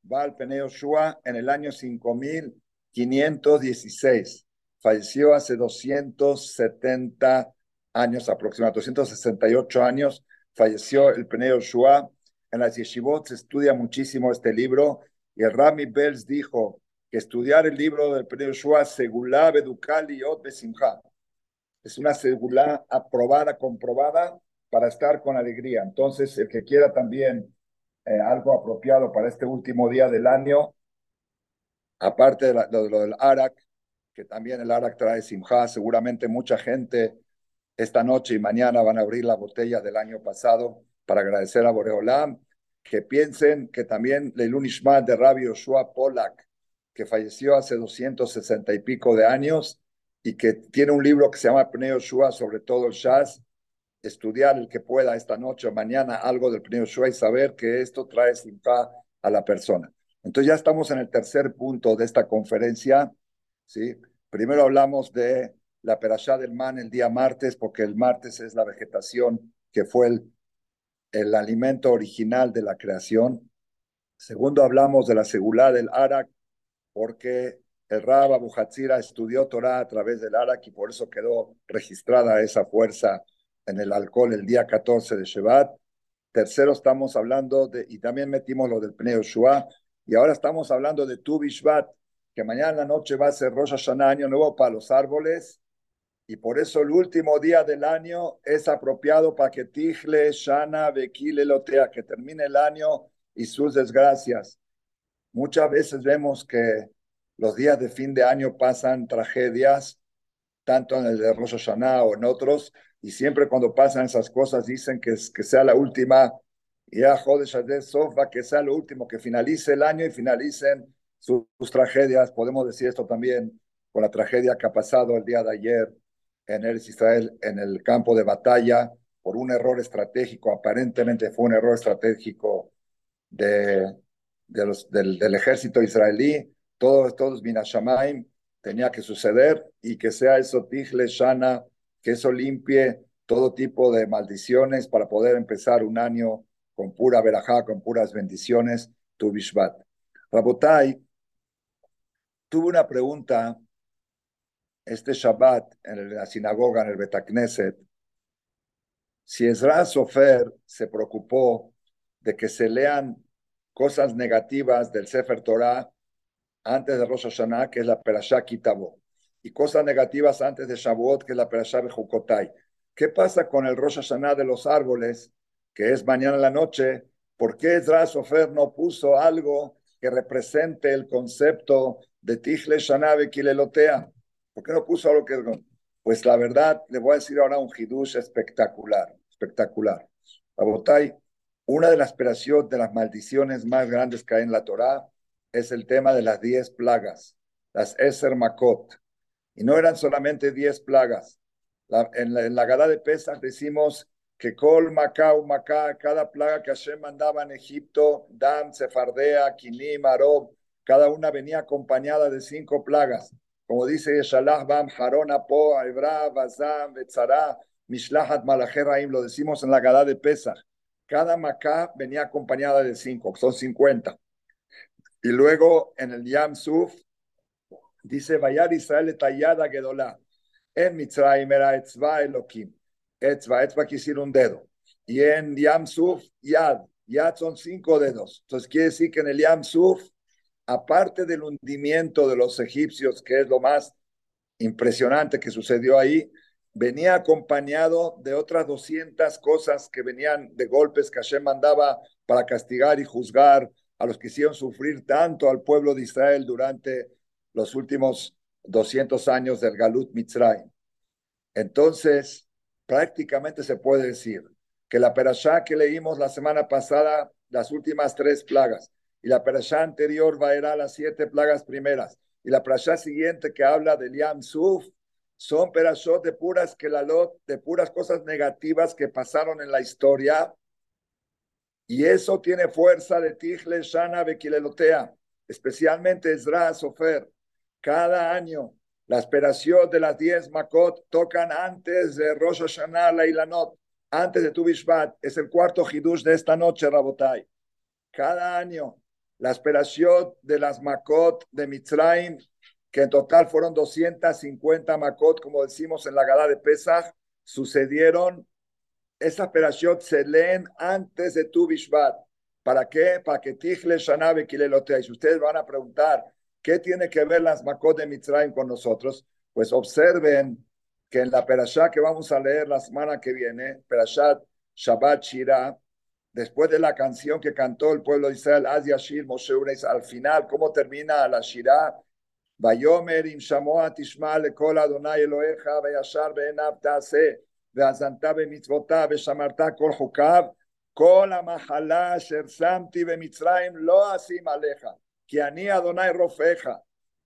Val Pene Yoshua, en el año 5516. Falleció hace 270 años aproximadamente, 268 años falleció el Peneo Shua. En las yeshivot se estudia muchísimo este libro y el Rami Bells dijo estudiar el libro del Pnei Yoshua, Segulá, Bedukal y Ot Besimha. Es una segulá aprobada, comprobada para estar con alegría. Entonces, el que quiera también eh, algo apropiado para este último día del año, aparte de, lo del Arak, que también el Arak trae Simha, seguramente mucha gente esta noche y mañana van a abrir la botella del año pasado para agradecer a Boreolam, que piensen que también Leilun Ishmael de Rabbi Yoshua Polak, que falleció hace 260 y pico de años y que tiene un libro que se llama Pnei Yoshua sobre todo el Shaz, estudiar el que pueda esta noche o mañana algo del Pnei Yoshua y saber que esto trae simpa a la persona. Entonces ya estamos en el tercer punto de esta conferencia, ¿sí? Primero hablamos de la perashá del man el día martes, porque el martes es la vegetación que fue el, el alimento original de la creación. Segundo, hablamos de la segulá del Arak, porque el Rab Abu estudió Torah a través del Arak y por eso quedó registrada esa fuerza en el alcohol el día 14 de Shevat. Tercero, estamos hablando de, y también metimos lo del Pneo Shua, y ahora estamos hablando de Tu Bishvat, que mañana en la noche va a ser Rosh Hashanah, año nuevo para los árboles, y por eso el último día del año es apropiado para que Tijle, Shana, Bekile, Lotea, que termine el año y sus desgracias. Muchas veces vemos que los días de fin de año pasan tragedias, tanto en el de Rosh o en otros, y siempre cuando pasan esas cosas dicen que, que sea la última, ya Jodesh Sofa, que sea lo último, que finalice el año y finalicen sus, sus tragedias. Podemos decir esto también con la tragedia que ha pasado el día de ayer en el Israel en el campo de batalla por un error estratégico, aparentemente fue un error estratégico de, del, ejército israelí, todos, todos Minashamaim tenía que suceder y que sea eso Tijle Shana, que eso limpie todo tipo de maldiciones para poder empezar un año con pura verajá, con puras bendiciones, tu Bishvat. Rabotai, tuve una pregunta este Shabbat en la sinagoga, en el Betacneset, si Ezra Sofer se preocupó de que se lean cosas negativas del Sefer Torah antes de Rosh Hashanah, que es la Perashá Kitabo, y cosas negativas antes de Shavuot, que es la Perashá Bejukotai. ¿Qué pasa con el Rosh Hashanah de los árboles, que es mañana en la noche? ¿Por qué Ezra Sofer no puso algo que represente el concepto de Tichle Shana Bekilelotea? ¿Por qué no puso algo que Pues la verdad, le voy a decir ahora un hidush espectacular, espectacular. Abotay, una de las operaciones, de las maldiciones más grandes que hay en la Torá es el tema de las diez plagas, las Eser Makot. Y no eran solamente diez plagas. en, la, en la gala de Pesach decimos que Kol Macau Macá, cada plaga que Hashem mandaba en Egipto, Dam, Sefardea, Kinim, Arob, cada una venía acompañada de cinco plagas como dice Shalah Bam Harona Po, Ebra, Bazam, Betzara, Mishlahat Malacheraim, lo decimos en la Gadá de Pesach. Cada Macá venía acompañada de cinco, son cincuenta. Y luego en el Yam Suf dice Vayar Israel tallada Gedolá. En Mitzrayim era Etzva Elohim. Etzva, Etzva quiere decir un dedo. Y en Yam Suf, Yad. Yad son cinco dedos. Entonces quiere decir que en el Yam Suf aparte del hundimiento de los egipcios, que es lo más impresionante que sucedió ahí, venía acompañado de otras 200 cosas que venían de golpes que Hashem mandaba para castigar y juzgar a los que hicieron sufrir tanto al pueblo de Israel durante los últimos 200 años del Galut Mitzrayim. Entonces, prácticamente se puede decir que la perashá que leímos la semana pasada, las últimas tres plagas, y la perashá anterior va a ir a las siete plagas primeras. Y la perashá siguiente que habla del Yam Suf son perashot de puras kelalot, de puras cosas negativas que pasaron en la historia. Y eso tiene fuerza de Tichle, Shana, Bekilelotea, especialmente Ezra, Sofer. Cada año las perashot de las diez Makot tocan antes de Rosh Hashanah, la Ilanot, antes de Tu Bishvat. Es el cuarto Hidush de esta noche, Rabotai. Cada año la aspiración de las Makot de Mitzrayim, que en total fueron 250 Makot, como decimos en la gala de Pesach, sucedieron. Esas operación se leen antes de Tu Bishvat. ¿Para qué? Para que Tichle Shanabe si ustedes van a preguntar, ¿Qué tiene que ver las Makot de Mitzrayim con nosotros? Pues observen que en la Perashá que vamos a leer la semana que viene, Perashat Shabbat Shira, después de la canción que cantó el pueblo de Israel, Az Yashir Moshe al final, ¿cómo termina la Shira? ויאמר אם שמוע תשמע לכל אדוני אלוהיך וישר בעיניו תעשה והאזנת במצוותיו ושמרת כל חוקיו כל המחלה אשר שמתי במצרים לא אשים עליך כי אני אדוני רופאיך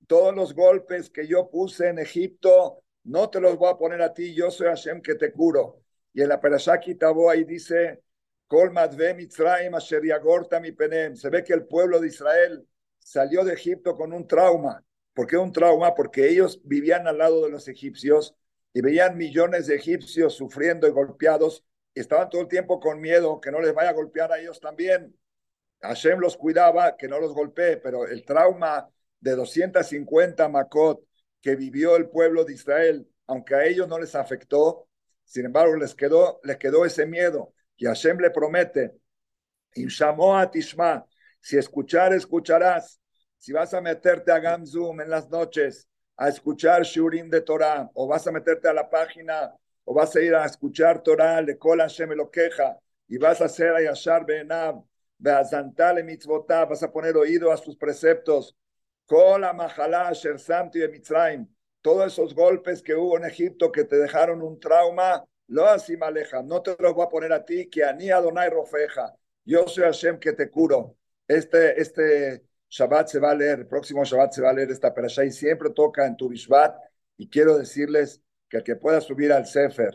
todos los golpes que yo puse en Egipto no te los voy a poner a ti yo soy Hashem que te curo y en la Perashá Kitabo ahí dice Kol madve Mitzrayim asher yagorta mi penem se ve que el pueblo de Israel salió de Egipto con un trauma ¿Por qué un trauma? Porque ellos vivían al lado de los egipcios y veían millones de egipcios sufriendo y golpeados y estaban todo el tiempo con miedo que no les vaya a golpear a ellos también. Hashem los cuidaba, que no los golpee, pero el trauma de 250 Makot que vivió el pueblo de Israel, aunque a ellos no les afectó, sin embargo les quedó, les quedó ese miedo. Y Hashem le promete, a Tishma, si escuchar, escucharás, si vas a meterte a Gamzoom en las noches a escuchar Shurim de Torah, o vas a meterte a la página, o vas a ir a escuchar Torah, le Kol Hashem lo queja, y vas a hacer a Yashar Benab, Beazantale mitzvotah, vas a poner oído a sus preceptos, Kol Mahalá, Sher Samti de Mitzrayim, todos esos golpes que hubo en Egipto que te dejaron un trauma, lo maleja, no te los voy a poner a ti, que a ni Adonai Rofeja, yo soy Hashem que te curo. Este, este, Shabbat se va a leer, el próximo Shabbat se va a leer esta perashá y siempre toca en tu Bishvat. Y quiero decirles que el que pueda subir al Sefer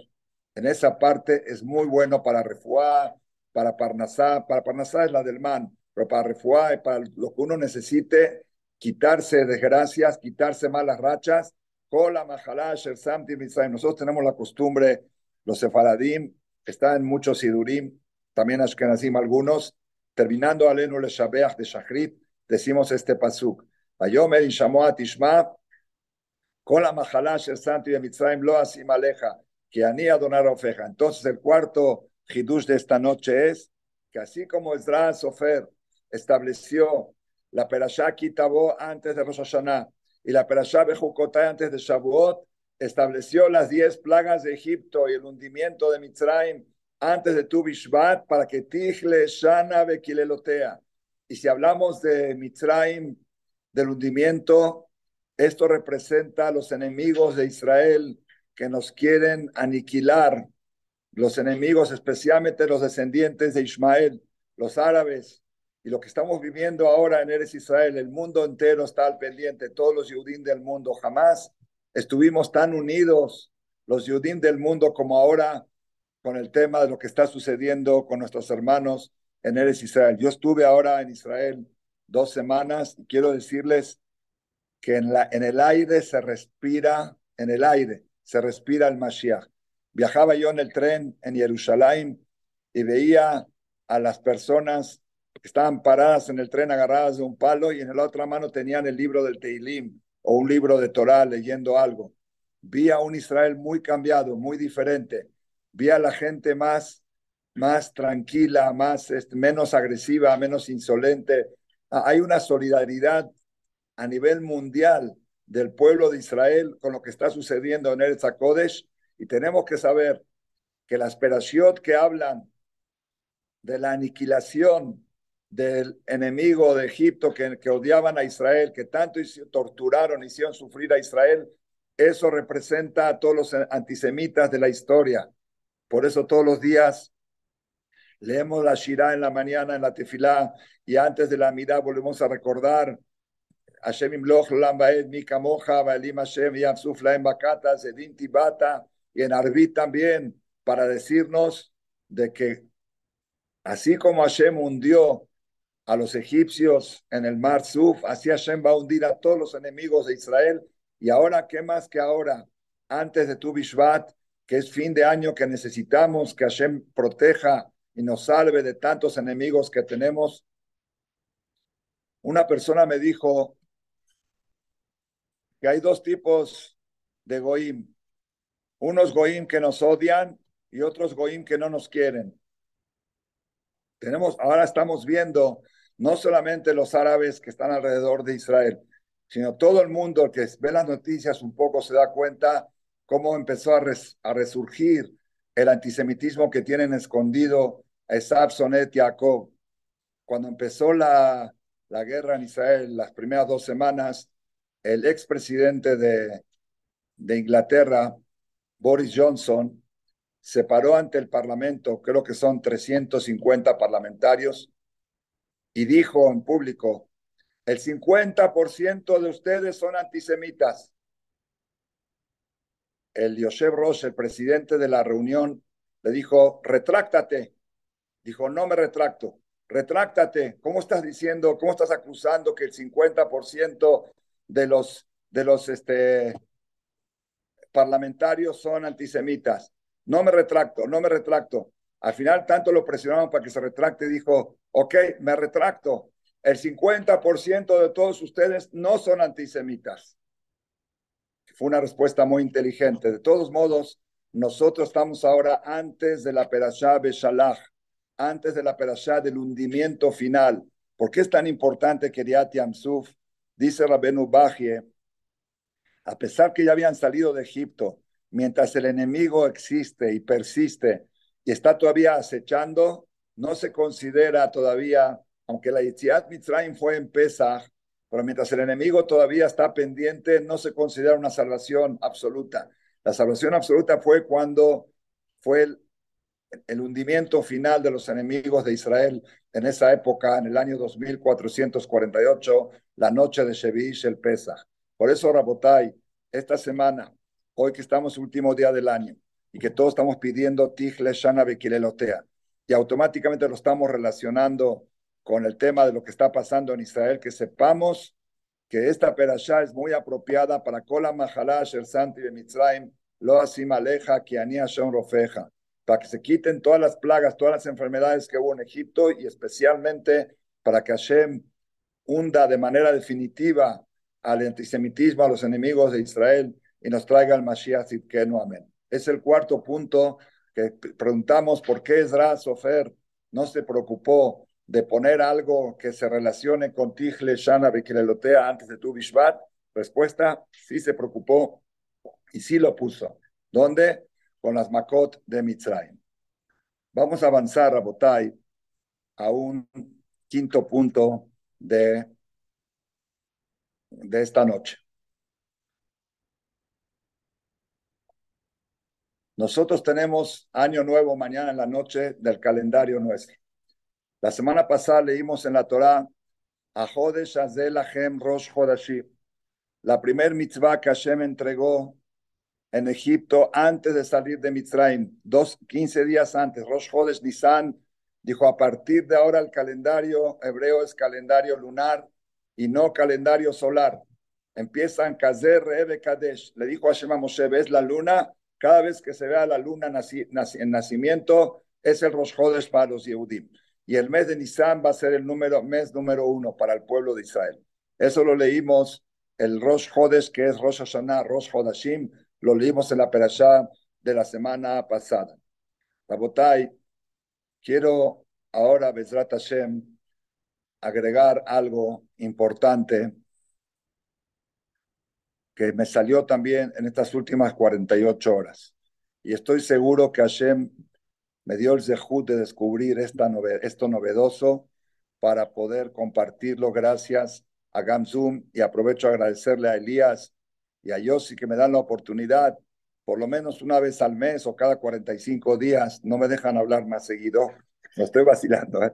en esa parte es muy bueno para Refuá, para Parnasá. Para Parnasá es la del man, pero para Refuá y para lo que uno necesite, quitarse desgracias, quitarse malas rachas. Nosotros tenemos la costumbre, los sefaradim, están muchos sidurim, también ashkenazim algunos, terminando Alenu le Shabeach de Shachrit, decimos este pasuk. Vayomer y Shamoa Tishma, con la mahalash el santo y de Mitzrayim lo asim aleja, que ani adonar ofeja. Entonces el cuarto hidush de esta noche es que así como Ezra Sofer estableció la perashá Kitabo antes de Rosh Hashanah y la perashá Bejukotai antes de Shavuot, estableció las diez plagas de Egipto y el hundimiento de Mitzrayim antes de tu Bishvat para que Tichle Shana Bekilelotea y si hablamos de Mitzrayim, del hundimiento, esto representa a los enemigos de Israel que nos quieren aniquilar, los enemigos, especialmente los descendientes de Ismael, los árabes, y lo que estamos viviendo ahora en Eres Israel, el mundo entero está al pendiente, todos los judíos del mundo, jamás estuvimos tan unidos los judíos del mundo como ahora con el tema de lo que está sucediendo con nuestros hermanos en Eres Israel. Yo estuve ahora en Israel dos semanas y quiero decirles que en, la, en el aire se respira, en el aire se respira el Mashiach. Viajaba yo en el tren en Jerusalén y veía a las personas que estaban paradas en el tren agarradas de un palo y en la otra mano tenían el libro del Teilim o un libro de Torah leyendo algo. Vi a un Israel muy cambiado, muy diferente. Vi a la gente más más tranquila, más, este, menos agresiva, menos insolente. Ah, hay una solidaridad a nivel mundial del pueblo de Israel con lo que está sucediendo en el Kodesh y tenemos que saber que las perashiot que hablan de la aniquilación del enemigo de Egipto que, que odiaban a Israel, que tanto torturaron, hicieron sufrir a Israel, eso representa a todos los antisemitas de la historia. Por eso todos los días Leemos la Shirah en la mañana, en la tefilá, y antes de la mirada volvemos a recordar Hashem imloch lam baed mi kamoja, vaelim Hashem yamsuf laem bakata, zedin tibata, y en Arbit también, para decirnos de que así como Hashem hundió a los egipcios en el mar Suf, así Hashem va a hundir a todos los enemigos de Israel, y ahora, ¿qué más que ahora? Antes de tu Bishvat, que es fin de año que necesitamos que Hashem proteja y nos salve de tantos enemigos que tenemos. Una persona me dijo que hay dos tipos de goim. Unos goim que nos odian y otros goim que no nos quieren. Tenemos, ahora estamos viendo no solamente los árabes que están alrededor de Israel, sino todo el mundo que ve las noticias un poco se da cuenta cómo empezó a, a resurgir el antisemitismo que tienen escondido Esab, Sonet Jacob. Cuando empezó la, la guerra en Israel, las primeras dos semanas, el expresidente de, de Inglaterra, Boris Johnson, se paró ante el Parlamento, creo que son 350 parlamentarios, y dijo en público, el 50% de ustedes son antisemitas. El Yosef Rosh, el presidente de la reunión, le dijo, retráctate. Dijo, no me retracto, retráctate. ¿Cómo estás diciendo, cómo estás acusando que el 50% de los, de los este, parlamentarios son antisemitas? No me retracto, no me retracto. Al final tanto lo presionaron para que se retracte, dijo, ok, me retracto. El 50% de todos ustedes no son antisemitas. Fue una respuesta muy inteligente. De todos modos, nosotros estamos ahora antes de la Perashá Beshalach, antes de la Perashá del hundimiento final. ¿Por qué es tan importante Kiryat Yamsuf? Dice Rabenu Bajie, a pesar que ya habían salido de Egipto, mientras el enemigo existe y persiste y está todavía acechando, no se considera todavía, aunque la Yitziat Mitzrayim fue en Pesach, pero mientras el enemigo todavía está pendiente, no se considera una salvación absoluta. La salvación absoluta fue cuando fue el hundimiento final de los enemigos de Israel en esa época, en el año 2448, la noche de Shevish el Pesach. Por eso, Rabotai, esta semana hoy que estamos último día del año y que todos estamos pidiendo Tijle Shana Bekilelotea y automáticamente lo estamos relacionando con el tema de lo que está pasando en Israel, que sepamos que esta perashá es muy apropiada para Kola Mahalá el Santi de Mitzrayim, Lo Asim Aleja, Kiania Shon Rofeja, para que se quiten todas las plagas, todas las enfermedades que hubo en Egipto y especialmente para que Hashem hunda de manera definitiva al antisemitismo, a los enemigos de Israel y nos traiga el Mashiach no Amén. Es el cuarto punto que preguntamos por qué Ezra Sofer no se preocupó de poner algo que se relacione con Tijle, Shana, Bekilelotea antes de tu Bishvat. Respuesta, sí se preocupó y sí lo puso. ¿Dónde? Con las Makot de Mitzrayim. Vamos a avanzar, a Botai, a un quinto punto de, de esta noche. Nosotros tenemos Año Nuevo mañana en la noche del calendario nuestro. La semana pasada leímos en la Torá a Jodesh Azel Rosh la primer mitzvah que Hashem entregó en Egipto antes de salir de Mitzrayim, dos, 15 días antes, Rosh Hodesh Nisan, dijo, a partir de ahora el calendario hebreo es calendario lunar y no calendario solar. Empiezan Kazer Rebe Kadesh. Le dijo a Hashem a Moshe, ¿ves la luna? Cada vez que se vea la luna en nacimiento, es el Rosh Hodesh para los Yehudim. Y el mes de Nisan va a ser el número, mes número uno para el pueblo de Israel. Eso lo leímos, el Rosh Hodesh, que es Rosh Hashanah, Rosh Hodashim, lo leímos en la perashá de la semana pasada. Rabotai, quiero ahora, Bezrat Hashem, agregar algo importante que me salió también en estas últimas 48 horas. Y estoy seguro que Hashem me dio el zehut de descubrir esta esto novedoso para poder compartirlo gracias a Gamzum y aprovecho a agradecerle a Elías y a Yossi que me dan la oportunidad por lo menos una vez al mes o cada 45 días, no me dejan hablar más seguido, no estoy vacilando, ¿eh?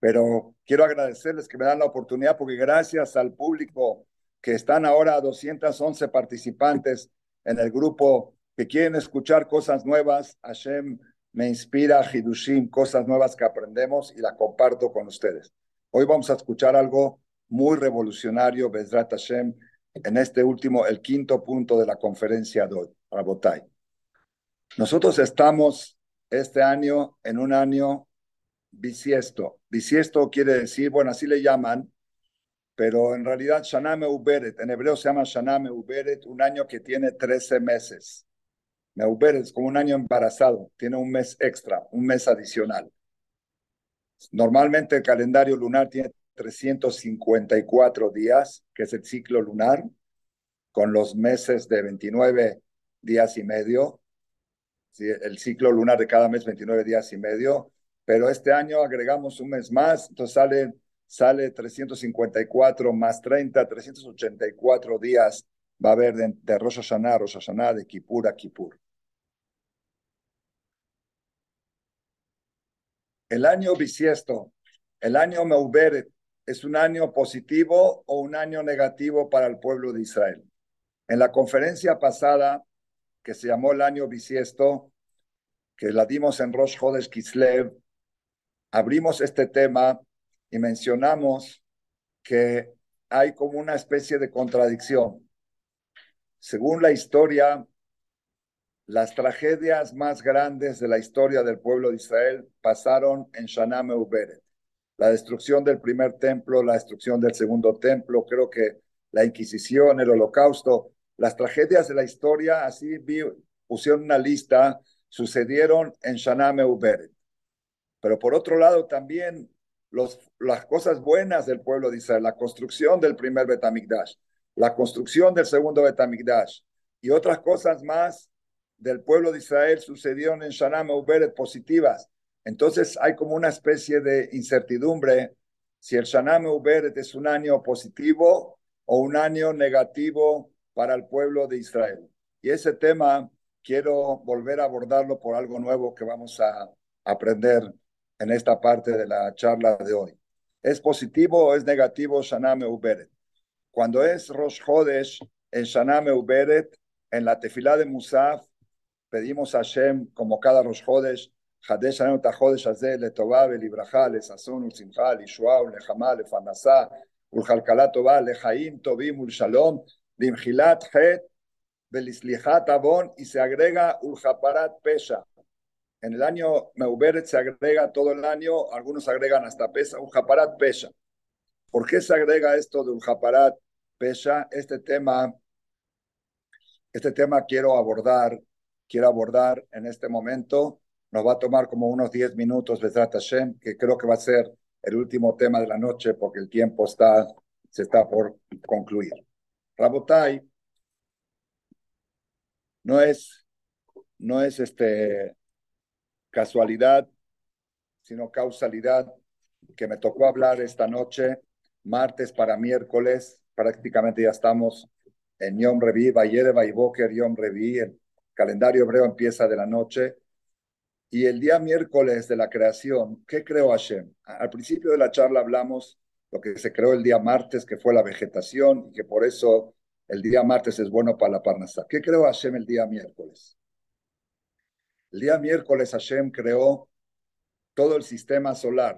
pero quiero agradecerles que me dan la oportunidad porque gracias al público que están ahora 211 participantes en el grupo que quieren escuchar cosas nuevas. Hashem me inspira, Hidushim, cosas nuevas que aprendemos y la comparto con ustedes. Hoy vamos a escuchar algo muy revolucionario, Bezrat Hashem, en este último, el quinto punto de la conferencia de hoy, Rabotai. Nosotros estamos este año en un año bisiesto. Bisiesto quiere decir, bueno, así le llaman, pero en realidad Shana Meuberet, en hebreo se llama Shana Meuberet, un año que tiene 13 meses. Meuberet es como un año embarazado, tiene un mes extra, un mes adicional. Normalmente el calendario lunar tiene 354 días, que es el ciclo lunar, con los meses de 29 días y medio. ¿sí? El ciclo lunar de cada mes, 29 días y medio. Pero este año agregamos un mes más, entonces sale, sale 354 más 30, 384 días va a haber de, de Rosh Hashanah, Rosh Hashanah, de Kippur a Kippur. El año bisiesto, el año Meuberet, ¿es un año positivo o un año negativo para el pueblo de Israel? En la conferencia pasada, que se llamó el año bisiesto, que la dimos en Rosh Chodesh Kislev, abrimos este tema y mencionamos que hay como una especie de contradicción. Según la historia, las tragedias más grandes de la historia del pueblo de Israel pasaron en Shana Meuberet. La destrucción del primer templo, la destrucción del segundo templo, creo que la Inquisición, el Holocausto, las tragedias de la historia, así vi, pusieron una lista, sucedieron en Shana Meuberet. Pero por otro lado también los, las cosas buenas del pueblo de Israel, la construcción del primer Betamigdash, la construcción del segundo Betamigdash y otras cosas más del pueblo de Israel sucedieron en Shana Meuberet positivas. Entonces hay como una especie de incertidumbre si el Shana Meuberet es un año positivo o un año negativo para el pueblo de Israel. Y ese tema quiero volver a abordarlo por algo nuevo que vamos a aprender en esta parte de la charla de hoy. ¿Es positivo o es negativo Shana Meuberet? Cuando es Rosh Chodesh en Shana Meuberet, en la tefilá de Musaf, pedimos a Hashem, como cada Rosh Lejamá, Lefanasá, Uljalkalá Tová, Lejaim, Tovim, Ulshalom, Limjilat, Het, Belislihat, Abon, y se agrega Uljaparat Pesha. En el año Meuberet se agrega todo el año, algunos agregan hasta Pesha, Uljaparat Pesha. ¿Por qué se agrega esto de Uljaparat Pesha? Este tema, este tema quiero abordar, quiero abordar en este momento. Nos va a tomar como unos 10 minutos, Besrat Hashem, que creo que va a ser el último tema de la noche porque el tiempo está, se está por concluir. Rabotai no es, no es este, casualidad, sino causalidad que me tocó hablar esta noche martes para miércoles, prácticamente ya estamos en Yom Revi, Bayere Boker Yom Revi, el calendario hebreo empieza de la noche, y el día miércoles de la creación, ¿qué creó Hashem? Al principio de la charla hablamos lo que se creó el día martes, que fue la vegetación, y que por eso el día martes es bueno para la parnasá. ¿Qué creó Hashem el día miércoles? El día miércoles Hashem creó todo el sistema solar,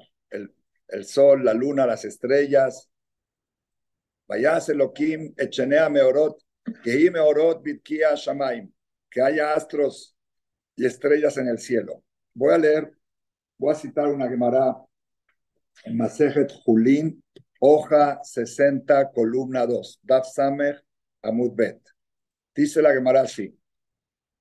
el sol, la luna, las estrellas. Vayas Elohim, Echenea Meorot, que Meorot Bitkia Shamaim, que haya astros y estrellas en el cielo. Voy a leer, voy a citar una Gemara en Masejet Julin, hoja 60, columna 2, Daf Samer Amud Bet. Dice la Gemara así.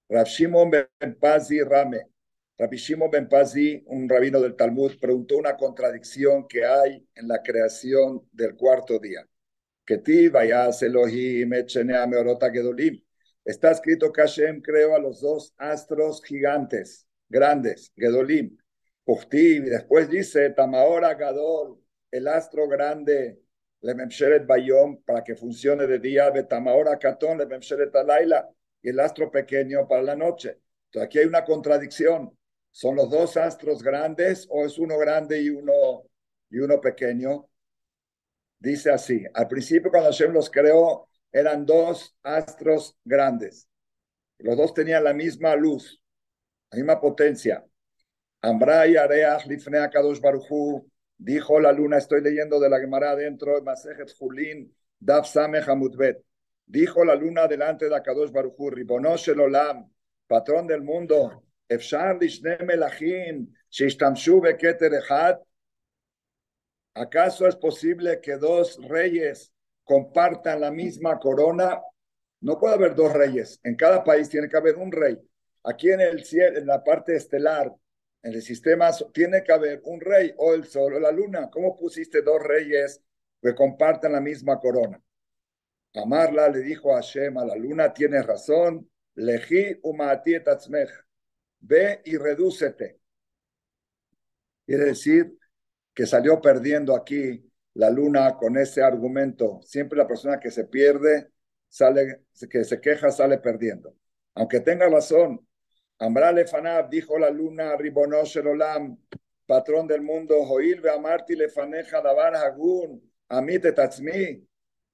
Rav Shimon ben Pazi Rame, Rabbi Shimon ben Pazi, un rabino del Talmud, preguntó una contradicción que hay en la creación del cuarto día. Que ti vayas Elohim meorota gedolim. Está escrito que Hashem creó a los dos astros gigantes, grandes, gedolim. y después dice Tamaora Gadol, el astro grande, le memsheret bayom, para que funcione de día, Betamaora Katón, le memsheret alayla, y el astro pequeño para la noche. Entonces aquí hay una contradicción. ¿Son los dos astros grandes o es uno grande y uno, y uno pequeño? Dice así, al principio cuando Hashem los creó, eran dos astros grandes. Los dos tenían la misma luz, la misma potencia. Ambray Areach Lifnea Kadosh Baruchu, dijo la luna, estoy leyendo de la Gemara dentro de Masejet Julin, Daf Samech Amutbet. Dijo la luna delante de Akadosh Baruchu, Ribonosh Olam, patrón del mundo, ¿Acaso es posible que dos reyes compartan la misma corona? No puede haber dos reyes. En cada país tiene que haber un rey. Aquí en el cielo, en la parte estelar, En el sistema tiene que haber un rey o el sol o la luna. ¿Cómo pusiste dos reyes que comparten la misma corona? Amarla le dijo a Hashem, a la luna, tienes razón, lejí umati ve y redúcete. Quiere decir que salió perdiendo aquí la luna con ese argumento. Siempre la persona que se pierde, sale, que se queja, sale perdiendo. Aunque tenga razón, Ambrale Fanab dijo la luna, Ribonosh Olam, patrón del mundo, Joil Amarti Lefaneja Davar Hagun, Amite Tatzmi,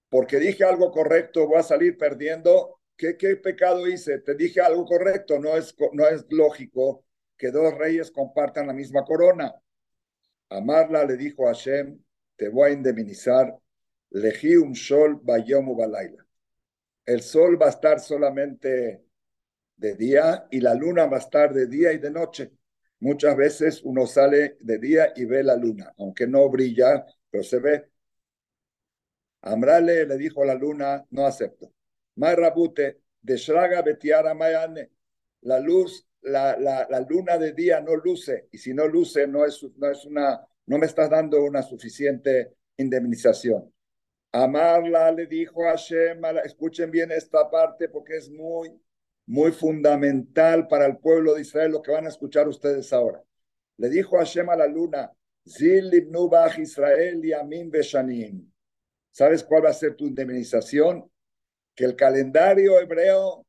porque dije algo correcto, voy a salir perdiendo. ¿Qué, ¿Qué pecado hice? Te dije algo correcto, no es, no es lógico que dos reyes compartan la misma corona. Amarla le dijo a Hashem, te voy a indemnizar, lejí un sol bayomu balaila. El sol va a estar solamente de día y la luna va a estar de día y de noche. Muchas veces uno sale de día y ve la luna, aunque no brilla, pero se ve. Amrale le dijo a la luna, no acepto. Rabute, de Shraga Betiara Mayane. La luz, la, la, la, luna de día no luce, y si no luce, no es, no es una, no me estás dando una suficiente indemnización. Amarla le dijo a Hashem, escuchen bien esta parte porque es muy, muy fundamental para el pueblo de Israel lo que van a escuchar ustedes ahora. Le dijo a Hashem a la luna, Zil Israel y Amin Beshanim. ¿Sabes cuál va a ser tu indemnización? Que el calendario hebreo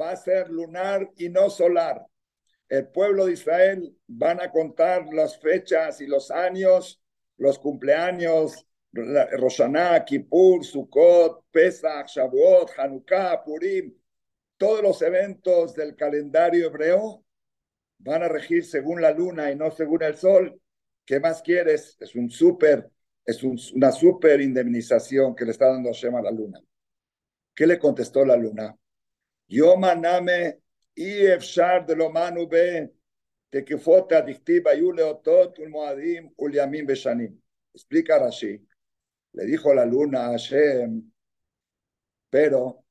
va a ser lunar y no solar. El pueblo de Israel van a contar las fechas y los años, los cumpleaños, Roshaná, Kippur, Sukkot, Pesach, Shavuot, Hanukkah, Purim, todos los eventos del calendario hebreo van a regir según la luna y no según el sol. ¿Qué más quieres? Es un súper es una super indemnización que le está dando Hashem a la luna. ¿Qué le contestó la luna? Yo maname y efshar de lo manu uleotot ulmoadim uliamim beshanim. Explica Rashi. Le dijo la luna a Hashem, pero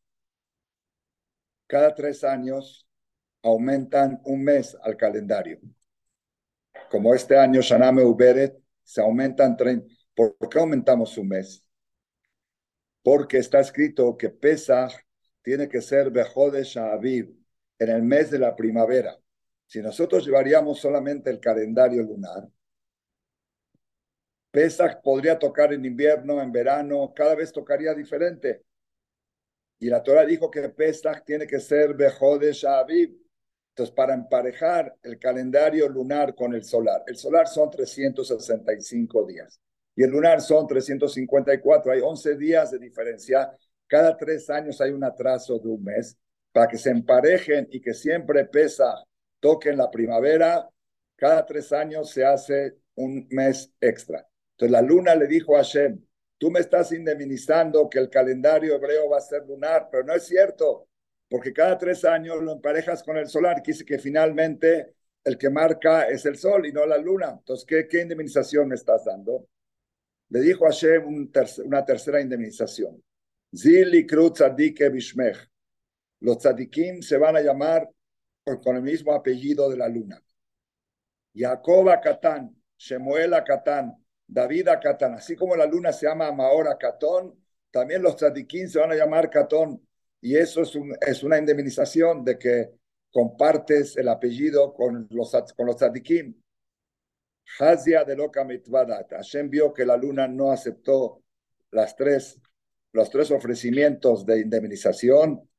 cada tres años aumentan un mes al calendario. Como este año Shaname Uberet se aumentan 30 ¿Por qué aumentamos un mes? Porque está escrito que Pesach tiene que ser Bejodesh Aviv, en el mes de la primavera. Si nosotros llevaríamos solamente el calendario lunar, Pesach podría tocar en invierno, en verano, cada vez tocaría diferente. Y la Torah dijo que Pesach tiene que ser Bejodesh Aviv. Entonces, para emparejar el calendario lunar con el solar, el solar son 365 días y el lunar son 354. Hay 11 días de diferencia. Cada tres años hay un atraso de un mes para que se emparejen y que siempre pesa, toquen la primavera. Cada tres años se hace un mes extra. Entonces la luna le dijo a Hashem, tú me estás indemnizando que el calendario hebreo va a ser lunar, pero no es cierto, porque cada tres años lo emparejas con el solar, quise que finalmente el que marca es el sol y no la luna. Entonces, ¿qué, indemnización me estás dando? le dijo a Hashem un una tercera indemnización. Zili bishmech. Los tzadikim se van a llamar con el mismo apellido de la luna. Jacob Akatán, Shemuel Akatán, David Akatán. Así como la luna se llama Maora Katón, también los tzadikim se van a llamar Katón. Y eso es, un, es una indemnización de que compartes el apellido con los, con los. Hazia de loca mitvadat. Hashem vio que la luna no aceptó las los tres ofrecimientos de indemnización.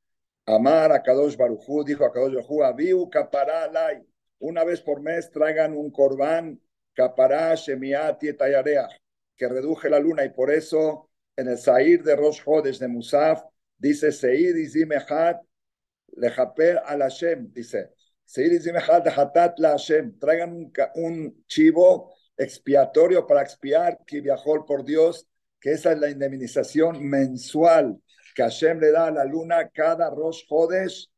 Amar a Kadosh Barujú, dijo a Kadosh Barujú, Abiu kapará lai. Una vez por mes traigan un corbán, etayarea, que reduje la luna y por eso en el Sair de Rosh Hodesh de Musaf dice Seir y Zimechat lejaper al Hashem, dice Traigan un, chivo expiatorio para expiar que viajó por Dios, que esa es la indemnización mensual que Hashem le da a la luna cada Rosh Hodesh.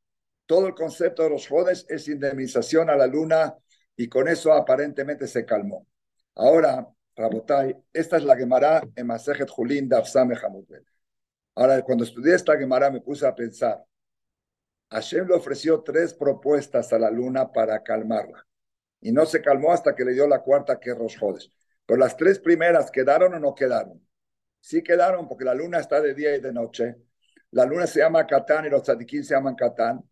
Todo el concepto de Rosh Hodesh es indemnización a la luna y con eso aparentemente se calmó. Ahora, Rabotai, esta es la Gemara en Masejet Julin Dafsame Ahora, cuando estudié esta Gemara me puse a pensar, Hashem le ofreció tres propuestas a la luna para calmarla. y no se calmó hasta que le dio la cuarta, que es Rosh Pero las tres primeras, ¿quedaron o no quedaron? Sí quedaron porque la luna está de día y de noche. La luna se llama Catán y los tzadikim se llaman Catán.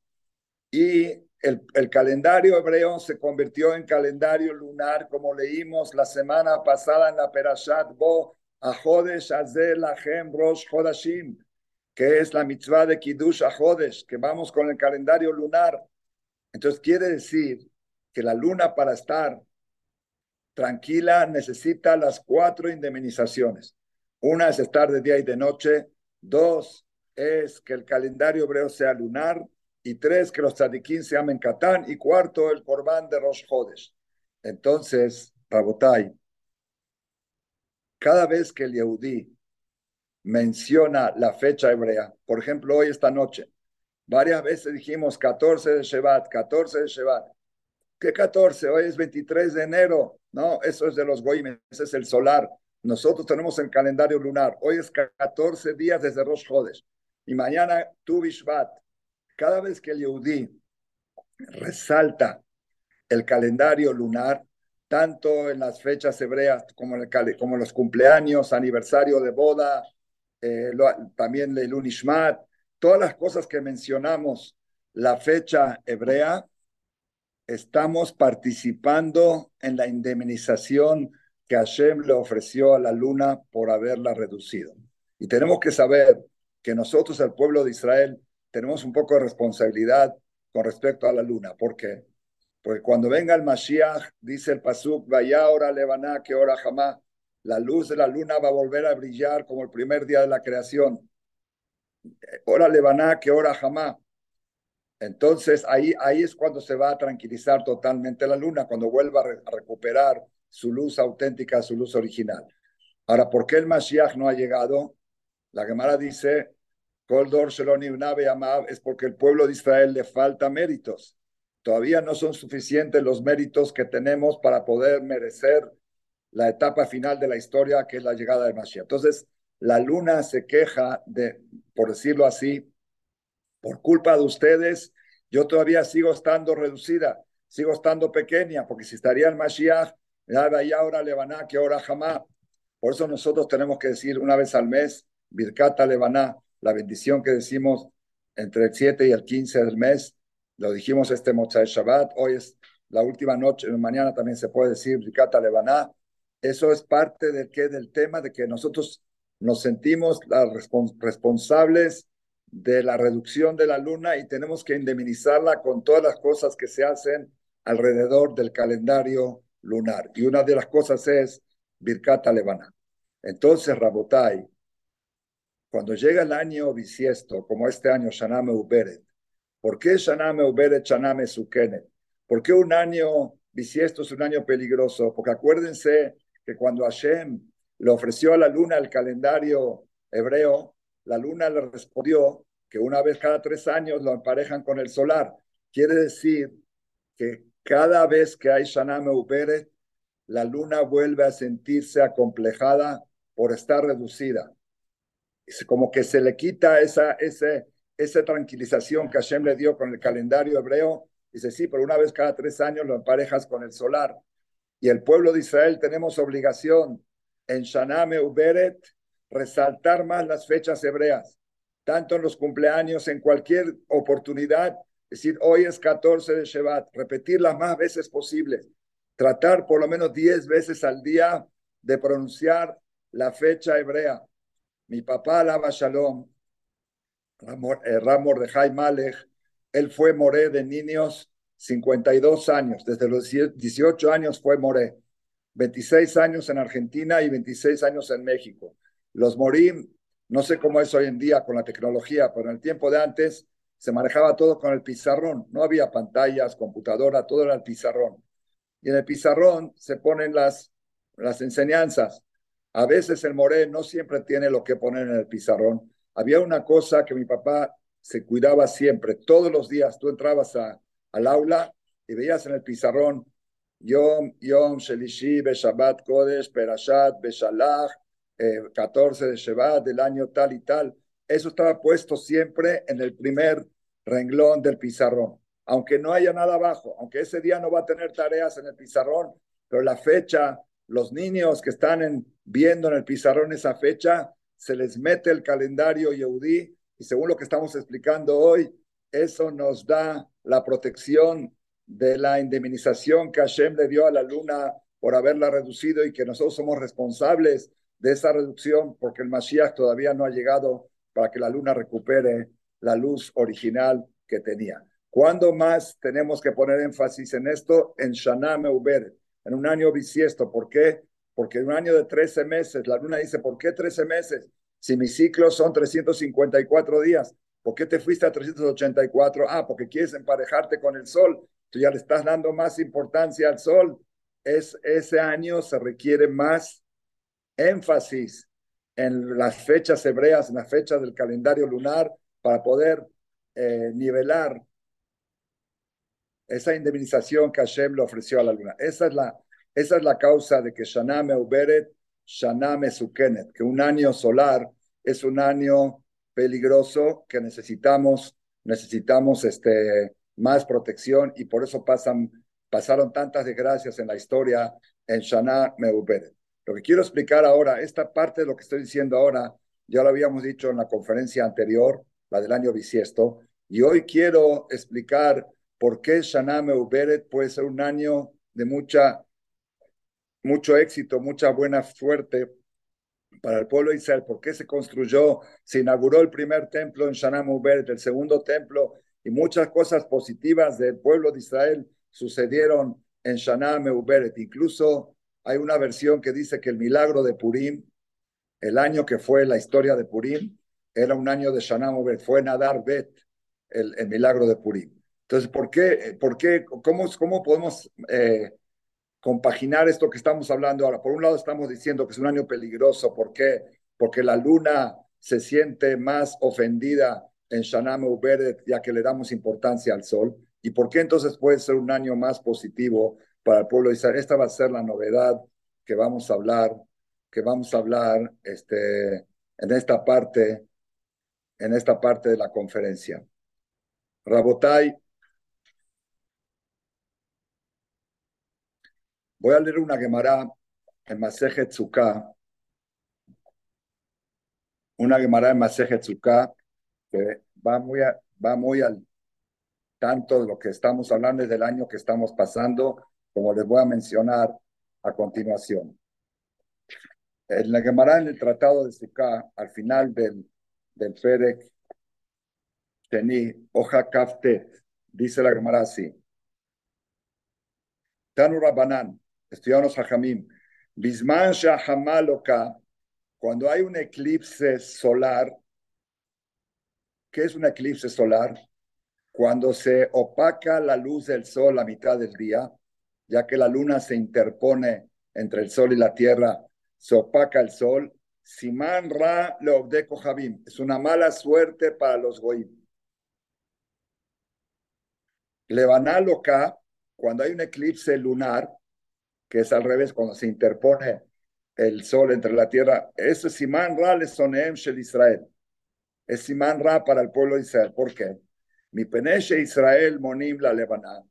Y el, calendario hebreo se convirtió en calendario lunar, como leímos la semana pasada en la Perashat Bo, a Jodesh Azel Lachem Rosh Hodashim, que es la mitzvah de Kiddush a Jodesh, que vamos con el calendario lunar. Entonces quiere decir que la luna para estar tranquila necesita las cuatro indemnizaciones. Una es estar de día y de noche. Dos es que el calendario hebreo sea lunar. Y tres, que los tzadikim se amen Catán. Y cuarto, el corbán de Rosh Hodesh. Entonces, Rabotai, cada vez que el Yehudí menciona la fecha hebrea, por ejemplo, hoy, esta noche, varias veces dijimos 14 de Shevat, 14 de Shevat. ¿Qué 14? Hoy es 23 de enero. No, eso es de los goyim, es el solar. Nosotros tenemos el calendario lunar. Hoy es 14 días desde Rosh Hodesh. Y mañana Tu Bishvat. Cada vez que el Yehudi resalta el calendario lunar, tanto en las fechas hebreas como en, los cumpleaños, aniversario de boda, eh, también Leilun Ishmat, todas las cosas que mencionamos, la fecha hebrea, estamos participando en la indemnización que Hashem le ofreció a la luna por haberla reducido. Y tenemos que saber que nosotros, el pueblo de Israel, tenemos un poco de responsabilidad con respecto a la luna. ¿Por qué? Porque cuando venga el Mashiach, dice el Pasuk, vaya ahora levaná que ahora jamás, la luz de la luna va a volver a brillar como el primer día de la creación. Ora levaná que ahora jamás. Entonces ahí, ahí es cuando se va a tranquilizar totalmente la luna, cuando vuelva a, recuperar su luz auténtica, su luz original. Ahora, ¿por qué el Mashiach no ha llegado? La Gemara dice, Koldor es porque el pueblo de Israel le falta méritos. Todavía no son suficientes los méritos que tenemos para poder merecer la etapa final de la historia, que es la llegada de Mashiach. Entonces, la luna se queja de, por decirlo así, por culpa de ustedes, yo todavía sigo estando reducida, sigo estando pequeña, porque si estaría el Mashiach, ahora Lebaná, que ahora jamás. Por eso nosotros tenemos que decir una vez al mes, Birkata Lebaná, la bendición que decimos entre el 7 y el 15 del mes. Lo dijimos este Motzai Shabbat, hoy es la última noche, mañana también se puede decir Birkata Lebaná. Eso es parte del, que, del tema de que nosotros nos sentimos las responsables de la reducción de la luna y tenemos que indemnizarla con todas las cosas que se hacen alrededor del calendario lunar. Y una de las cosas es Birkata Levana. Entonces, Rabotai, cuando llega el año bisiesto, como este año Shaname Uberet, ¿por qué Shaname Uberet, Shaname Sukenet? ¿Por qué un año bisiesto es un año peligroso? Porque acuérdense que cuando Hashem le ofreció a la luna el calendario hebreo, la luna le respondió que una vez cada tres años lo emparejan con el solar. Quiere decir que cada vez que hay Shaname Uberet, la luna vuelve a sentirse acomplejada por estar reducida. Es como que se le quita esa, ese, esa tranquilización que Hashem le dio con el calendario hebreo. Dice, sí, pero una vez cada tres años lo emparejas con el solar. Y el pueblo de Israel tenemos obligación en Shaname Uberet resaltar más las fechas hebreas, tanto en los cumpleaños, en cualquier oportunidad, decir, hoy es 14 de Shevat, repetirlas más veces posibles, tratar por lo menos 10 veces al día de pronunciar la fecha hebrea. Mi papá, Alaba Shalom, Ramor de Malech, él fue moré de niños 52 años, desde los 18 años fue moré, 26 años en Argentina y 26 años en México. Los morim, no sé cómo es hoy en día con la tecnología, pero en el tiempo de antes se manejaba todo con el pizarrón. No había pantallas, computadora, todo era el pizarrón. Y en el pizarrón se ponen las, las enseñanzas. A veces el moré no siempre tiene lo que poner en el pizarrón. Había una cosa que mi papá se cuidaba siempre. Todos los días tú entrabas al aula y veías en el pizarrón Yom, Yom, Shelishi, Beshabat Kodesh, Perashat, Beshalach, 14 eh, de Shevat del año tal y tal. Eso estaba puesto siempre en el primer renglón del pizarrón. aunque no haya nada abajo, aunque ese día no va a tener tareas en el pizarrón, pero la fecha, los niños que están viendo en el pizarrón esa fecha, se les mete el calendario Yehudí y según lo que estamos explicando hoy, eso nos da la protección de la indemnización que Hashem le dio a la luna por haberla reducido y que nosotros somos responsables de esa reducción porque el Mashiach todavía no ha llegado para que la luna recupere la luz original que tenía. ¿Cuándo más tenemos que poner énfasis en esto? En Shana Meuber, en un año bisiesto. ¿Por qué? Porque en un año de 13 meses, la luna dice, ¿por qué 13 meses? Si mis ciclos son 354 días, ¿por qué te fuiste a 384? Ah, porque quieres emparejarte con el sol. Tú ya le estás dando más importancia al sol. Es, ese año se requiere más énfasis en las fechas hebreas, en las fechas del calendario lunar, para poder eh, nivelar esa indemnización que Hashem le ofreció a la luna. Esa es la, esa es la causa de que Shana Meuberet, Shana Mesukenet, que un año solar es un año peligroso que necesitamos, necesitamos este, más protección y por eso pasan, pasaron tantas desgracias en la historia en Shana Meuberet. Lo que quiero explicar ahora, esta parte de lo que estoy diciendo ahora, ya lo habíamos dicho en la conferencia anterior, la del año bisiesto, y hoy quiero explicar por qué Shana Meuberet puede ser un año de mucha, mucho éxito, mucha buena suerte para el pueblo de Israel, por qué se construyó, se inauguró el primer templo en Shana Meuberet, el segundo templo, y muchas cosas positivas del pueblo de Israel sucedieron en Shana Meuberet, incluso hay una versión que dice que el milagro de Purim, el año que fue la historia de Purim, era un año de Shana fue Nadar Bet, el, el, milagro de Purim. Entonces, ¿por qué, por qué, cómo, cómo podemos eh, compaginar esto que estamos hablando ahora? Por un lado estamos diciendo que es un año peligroso, ¿por qué? Porque la luna se siente más ofendida en Shana Uberet, ya que le damos importancia al sol. ¿Y por qué entonces puede ser un año más positivo para el pueblo de Israel. Esta va a ser la novedad que vamos a hablar, que vamos a hablar este, en esta parte, en esta parte de la conferencia. Rabotai, voy a leer una Gemara en Masejet Tzuká, una Gemara en Masejet Tzuká que va muy, va muy al tanto de lo que estamos hablando desde el año que estamos pasando como les voy a mencionar a continuación. En la Gemara, en el Tratado de Sukkah, al final del, del Ferek Tení, hoja Kaftet, dice la Gemara así. Tanu Rabanan, estudiamos a Jamim, Bisman Shahamaloka, cuando hay un eclipse solar, ¿qué es un eclipse solar? Cuando se opaca la luz del sol a mitad del día, ya que la luna se interpone entre el sol y la tierra, se opaca el sol. Siman Ra Leobdeko Javim. Es una mala suerte para los goim. Levaná loca, cuando hay un eclipse lunar, que es al revés, cuando se interpone el sol entre la tierra, eso es Siman Ra le sonem shel Israel. Es Siman Ra para el pueblo de Israel. ¿Por qué? Mi peneche Israel monim la levaná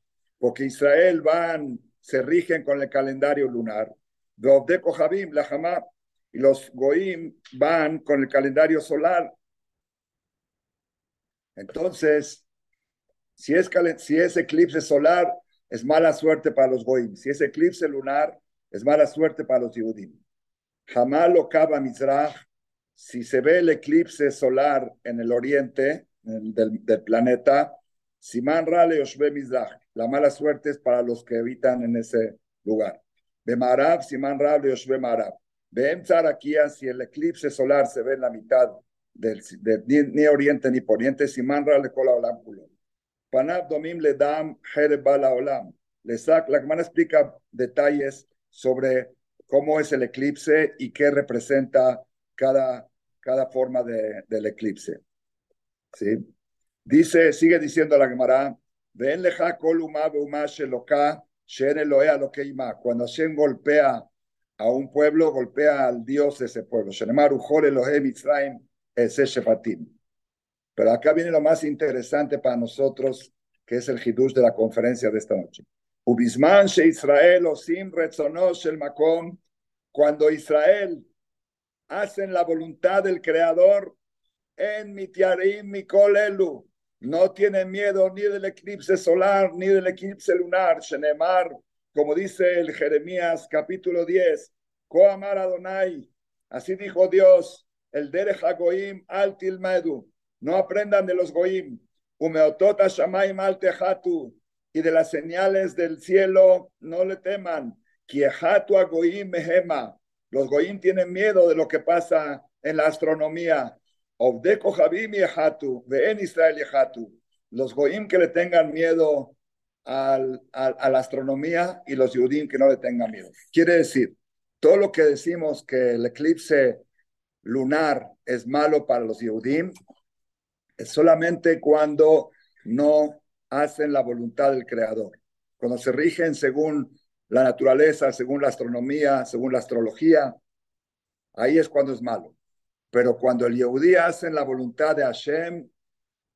porque Israel van, se rigen con el calendario lunar. y los Goim van con el calendario solar. Entonces, si es, si es eclipse solar, es mala suerte para los Goim. Si es eclipse lunar, es mala suerte para los Yehudim. Jamal o Kaba Mizrach, si se ve el eclipse solar en el oriente del, planeta, Siman Rale Yoshbe Mizrach, la mala suerte es para los que habitan en ese lugar. Bemarab, Siman Rab, Yoshbe Marab. Aquí si el eclipse solar se ve en la mitad del, ni, oriente ni poniente, Siman Rab, Kola Olam Panab Domim le dam Bala Olam. La hermana explica detalles sobre cómo es el eclipse y qué representa cada, cada forma de, del eclipse. ¿Sí? Dice, sigue diciendo la Gemara, ven leja koluma beuma sheloka shen eloea lo que Cuando Hashem golpea a un pueblo, golpea al Dios de ese pueblo. Pero acá viene lo más interesante para nosotros que es el hidush de la conferencia de esta noche. Ubisman Israel el makom, cuando Israel hacen la voluntad del Creador en mitiarim mikolelu, no tienen miedo ni del eclipse solar ni del eclipse lunar, Shenemar, como dice el Jeremías capítulo 10, Koamar Adonai, así dijo Dios, el Derech Hagoim al Tilmedu, no aprendan de los Goim, Umeotota Shamaim al Tejatu, y de las señales del cielo no le teman, Kiehatu Agoim Mehema, los Goim tienen miedo de lo que pasa en la astronomía, Obdeko Javim Yehatu, en Israel Yehatu, los Goim que le tengan miedo al, a la astronomía y los Yudim que no le tengan miedo. Quiere decir, todo lo que decimos que el eclipse lunar es malo para los Yehudim, es solamente cuando no hacen la voluntad del Creador, cuando se rigen según la naturaleza, según la astronomía, según la astrología, ahí es cuando es malo. Pero cuando el Yehudí hace la voluntad de Hashem,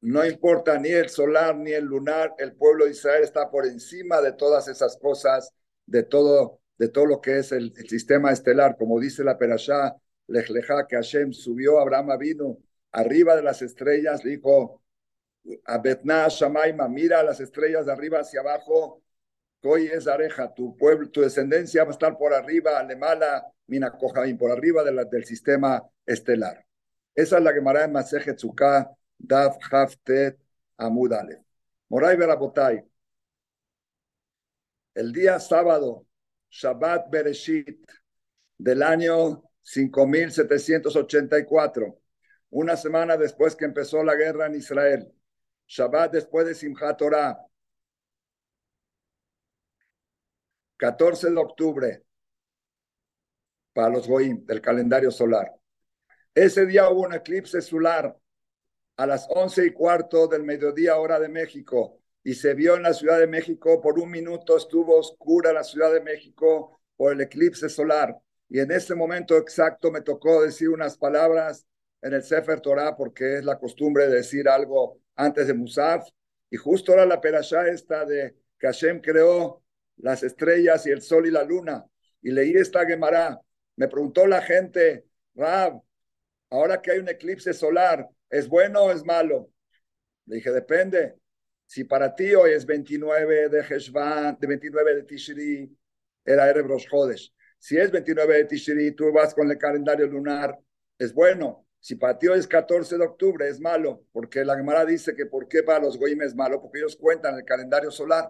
no importa ni el solar ni el lunar, el pueblo de Israel está por encima de todas esas cosas, de todo, de todo lo que es el, sistema estelar, como dice la Perashá, Lejleja, que Hashem subió, Abraham vino arriba de las estrellas, dijo a Betna Shamaima, mira las estrellas de arriba hacia abajo, Hoy es areja, tu pueblo, tu descendencia va a estar por arriba, Alemala, Mina por arriba de del sistema estelar. Esa es la Gemara en Maseje Daf Haftet Amud Aleph. Moray Berabotay. El día sábado, Shabbat Bereshit, del año 5784, una semana después que empezó la guerra en Israel, Shabbat después de Simchat Torah, 14 de octubre, para los Goim del calendario solar. Ese día hubo un eclipse solar a las once y cuarto del mediodía hora de México y se vio en la Ciudad de México por un minuto estuvo oscura la Ciudad de México por el eclipse solar. Y en ese momento exacto me tocó decir unas palabras en el Sefer Torah porque es la costumbre de decir algo antes de Musaf. Y justo ahora la perashá esta de que Hashem creó las estrellas y el sol y la luna. Y leí esta Gemara. Me preguntó la gente Rab ahora que hay un eclipse solar ¿Es bueno o es malo? Le dije, depende. Si para ti hoy es 29 de Heshvan, de 29 de Tishri, era Erev Rosh Si es 29 de Tishri, tú vas con el calendario lunar, es bueno. Si para ti hoy es 14 de octubre, es malo, porque la Gemara dice que ¿por qué para los goyim es malo? Porque ellos cuentan el calendario solar,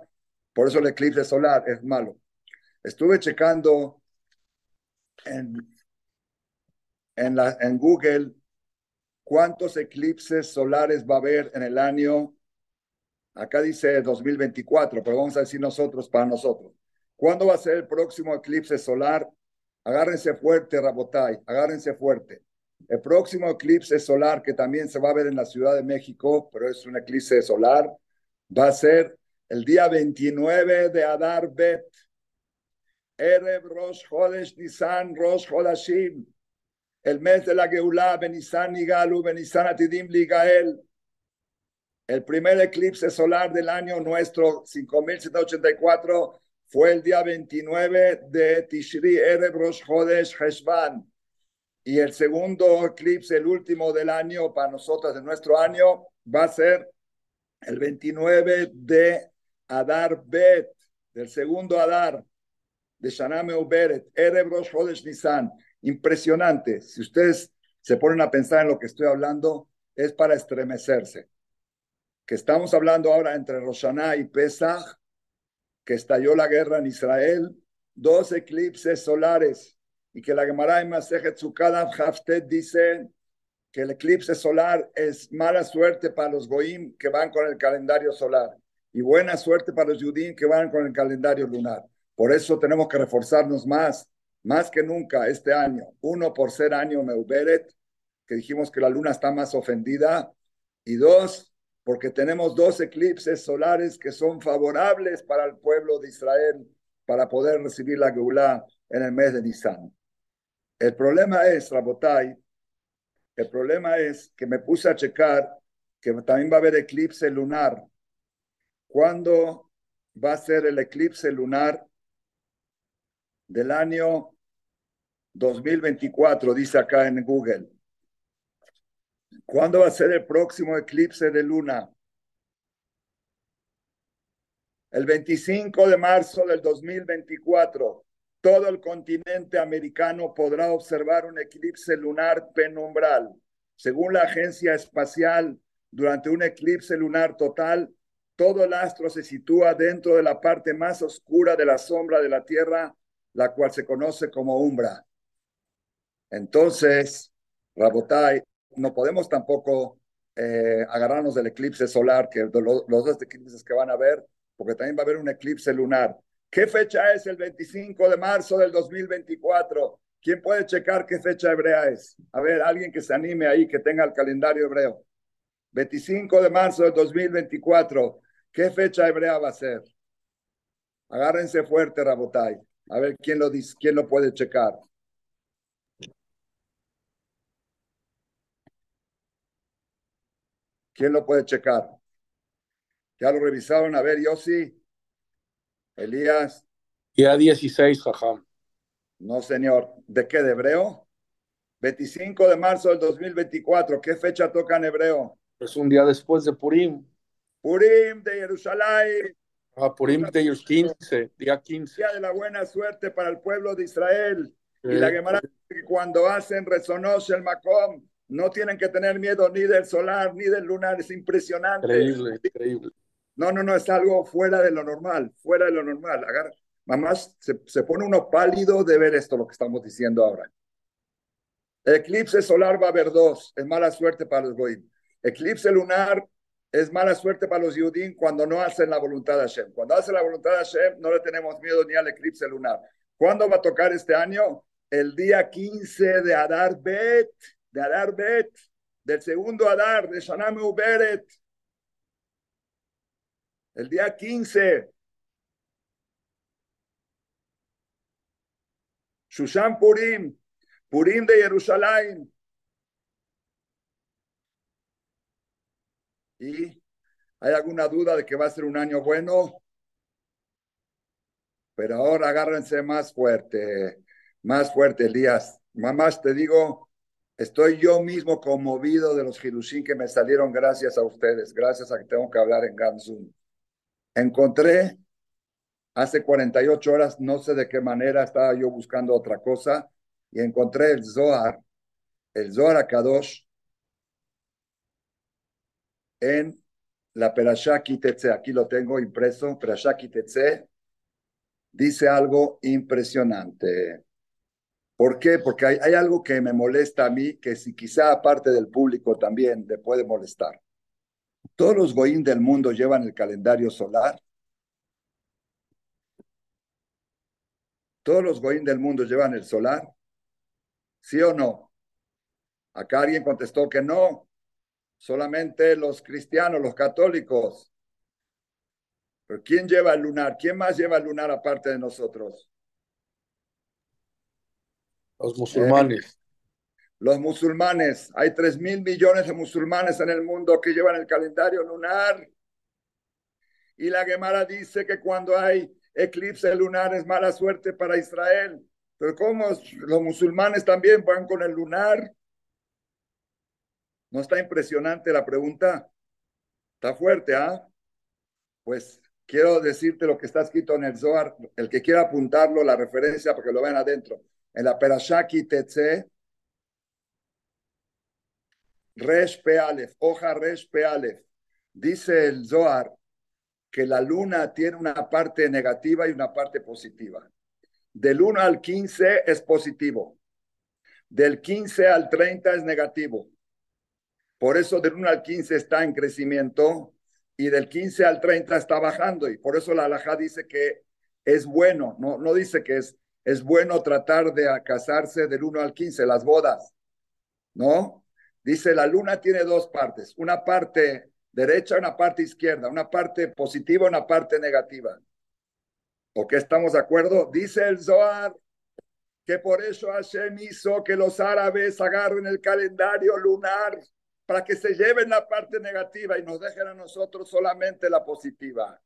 por eso el eclipse solar es malo. Estuve checando en, en Google ¿Cuántos eclipses solares va a haber en el año? Acá dice 2024, pero vamos a decir nosotros para nosotros. ¿Cuándo va a ser el próximo eclipse solar? Agárrense fuerte, Rabotai, agárrense fuerte. El próximo eclipse solar, que también se va a ver en la Ciudad de México, pero es un eclipse solar, va a ser el día 29 de Adar Bet. Erev Nisan Rosh el mes de la Geulah, Benisan Galu, Benisan Atidim Ligael, el primer eclipse solar del año nuestro, 5784, fue el día 29 de Tishri Erev Rosh Chodesh Heshvan. Y el segundo eclipse, el último del año, para nosotros de nuestro año, va a ser el 29 de Adar Bet, del segundo Adar, de Shaname Uberet, Erev Rosh Chodesh Nisan impresionante. Si ustedes se ponen a pensar en lo que estoy hablando, es para estremecerse. Que estamos hablando ahora entre Roshaná y Pesach, que estalló la guerra en Israel, dos eclipses solares, y que la Gemara en Masejet Haftet dice que el eclipse solar es mala suerte para los Goim que van con el calendario solar y buena suerte para los Yudim que van con el calendario lunar. Por eso tenemos que reforzarnos más más que nunca este año, uno por ser año Meuberet, que dijimos que la luna está más ofendida, y dos, porque tenemos dos eclipses solares que son favorables para el pueblo de Israel para poder recibir la Geulah en el mes de Nisan. El problema es, Rabotai, el problema es que me puse a checar que también va a haber eclipse lunar ¿Cuándo va a ser el eclipse lunar del año 2024? Dice acá en Google. ¿Cuándo va a ser el próximo eclipse de luna? El 25 de marzo del 2024, todo el continente americano podrá observar un eclipse lunar penumbral. Según la Agencia Espacial, durante un eclipse lunar total, todo el astro se sitúa dentro de la parte más oscura de la sombra de la Tierra, la cual se conoce como umbra. Entonces, Rabotai, no podemos tampoco eh, agarrarnos del eclipse solar, que los, dos eclipses que van a ver, porque también va a haber un eclipse lunar. ¿Qué fecha es el 25 de marzo del 2024? ¿Quién puede checar qué fecha hebrea es? A ver, alguien que se anime ahí, que tenga el calendario hebreo. 25 de marzo del 2024. ¿Qué fecha hebrea va a ser? Agárrense fuerte, Rabotai. A ver quién lo quién lo puede checar. ¿Quién lo puede checar? ¿Ya lo revisaron? A ver, Yossi. Elías. Ya 16, jajam. No, señor. ¿De qué? ¿De hebreo? 25 de marzo del 2024. ¿Qué fecha toca en hebreo? Es un día después de Purim. Purim de Jerusalén. Ah, Purim de 15, día 15. Día de la buena suerte para el pueblo de Israel. Y la Gemara que cuando hacen resonos el Macom, no tienen que tener miedo ni del solar ni del lunar. Es impresionante. Increíble, increíble. No, no, no, es algo fuera de lo normal, fuera de lo normal. Agar, mamás, se, se, pone uno pálido de ver esto, lo que estamos diciendo ahora. Eclipse solar va a haber dos, es mala suerte para los goyim. Eclipse lunar es mala suerte para los Yudim cuando no hacen la voluntad de Hashem. Cuando hacen la voluntad de Hashem, no le tenemos miedo ni al eclipse lunar. ¿Cuándo va a tocar este año? El día 15 de Adar Bet, de Adar Bet, del segundo Adar, de Shanam Uberet. El día 15. Shushan Purim, Purim de Jerusalén. ¿Y hay alguna duda de que va a ser un año bueno? Pero ahora agárrense más fuerte, más fuerte, Elías. Mamás, te digo, estoy yo mismo conmovido de los Hirushim que me salieron gracias a ustedes, gracias a que tengo que hablar en Gamsun. Encontré hace 48 horas, no sé de qué manera, estaba yo buscando otra cosa, y encontré el Zohar, el Zohar Akadosh, en la Perashá Kitetse. Aquí lo tengo impreso, Perashá Kitetse. Dice algo impresionante. ¿Por qué? Porque hay, algo que me molesta a mí, que si quizá aparte del público también le puede molestar. Todos los goín del mundo llevan el calendario solar. Todos los goín del mundo llevan el solar. ¿Sí o no? Acá alguien contestó que no. Solamente los cristianos, los católicos. Pero ¿quién lleva el lunar? ¿Quién más lleva el lunar aparte de nosotros? Los musulmanes. Eh, los musulmanes. Hay tres mil millones de musulmanes en el mundo que llevan el calendario lunar. Y la Gemara dice que cuando hay eclipse lunar es mala suerte para Israel. Pero ¿cómo los musulmanes también van con el lunar? ¿No está impresionante la pregunta? Está fuerte, ¿ah? Pues quiero decirte lo que está escrito en el Zohar, el que quiera apuntarlo, la referencia, para que lo vean adentro. En la Perashaki Tetze, Resh Pealef, hoja Resh Pealef, dice el Zohar que la luna tiene una parte negativa y una parte positiva. Del 1 al 15 es positivo. Del 15 al 30 es negativo. Por eso del 1 al 15 está en crecimiento y del 15 al 30 está bajando. Y por eso la alhaja dice que es bueno, no, no dice que es, es bueno tratar de casarse del 1 al 15, las bodas, ¿no? Dice, la luna tiene dos partes, una parte derecha, una parte izquierda, una parte positiva, una parte negativa. ¿O qué estamos de acuerdo? Dice el Zohar que por eso Hashem hizo que los árabes agarren el calendario lunar para que se lleven la parte negativa y nos dejen a nosotros solamente la positiva.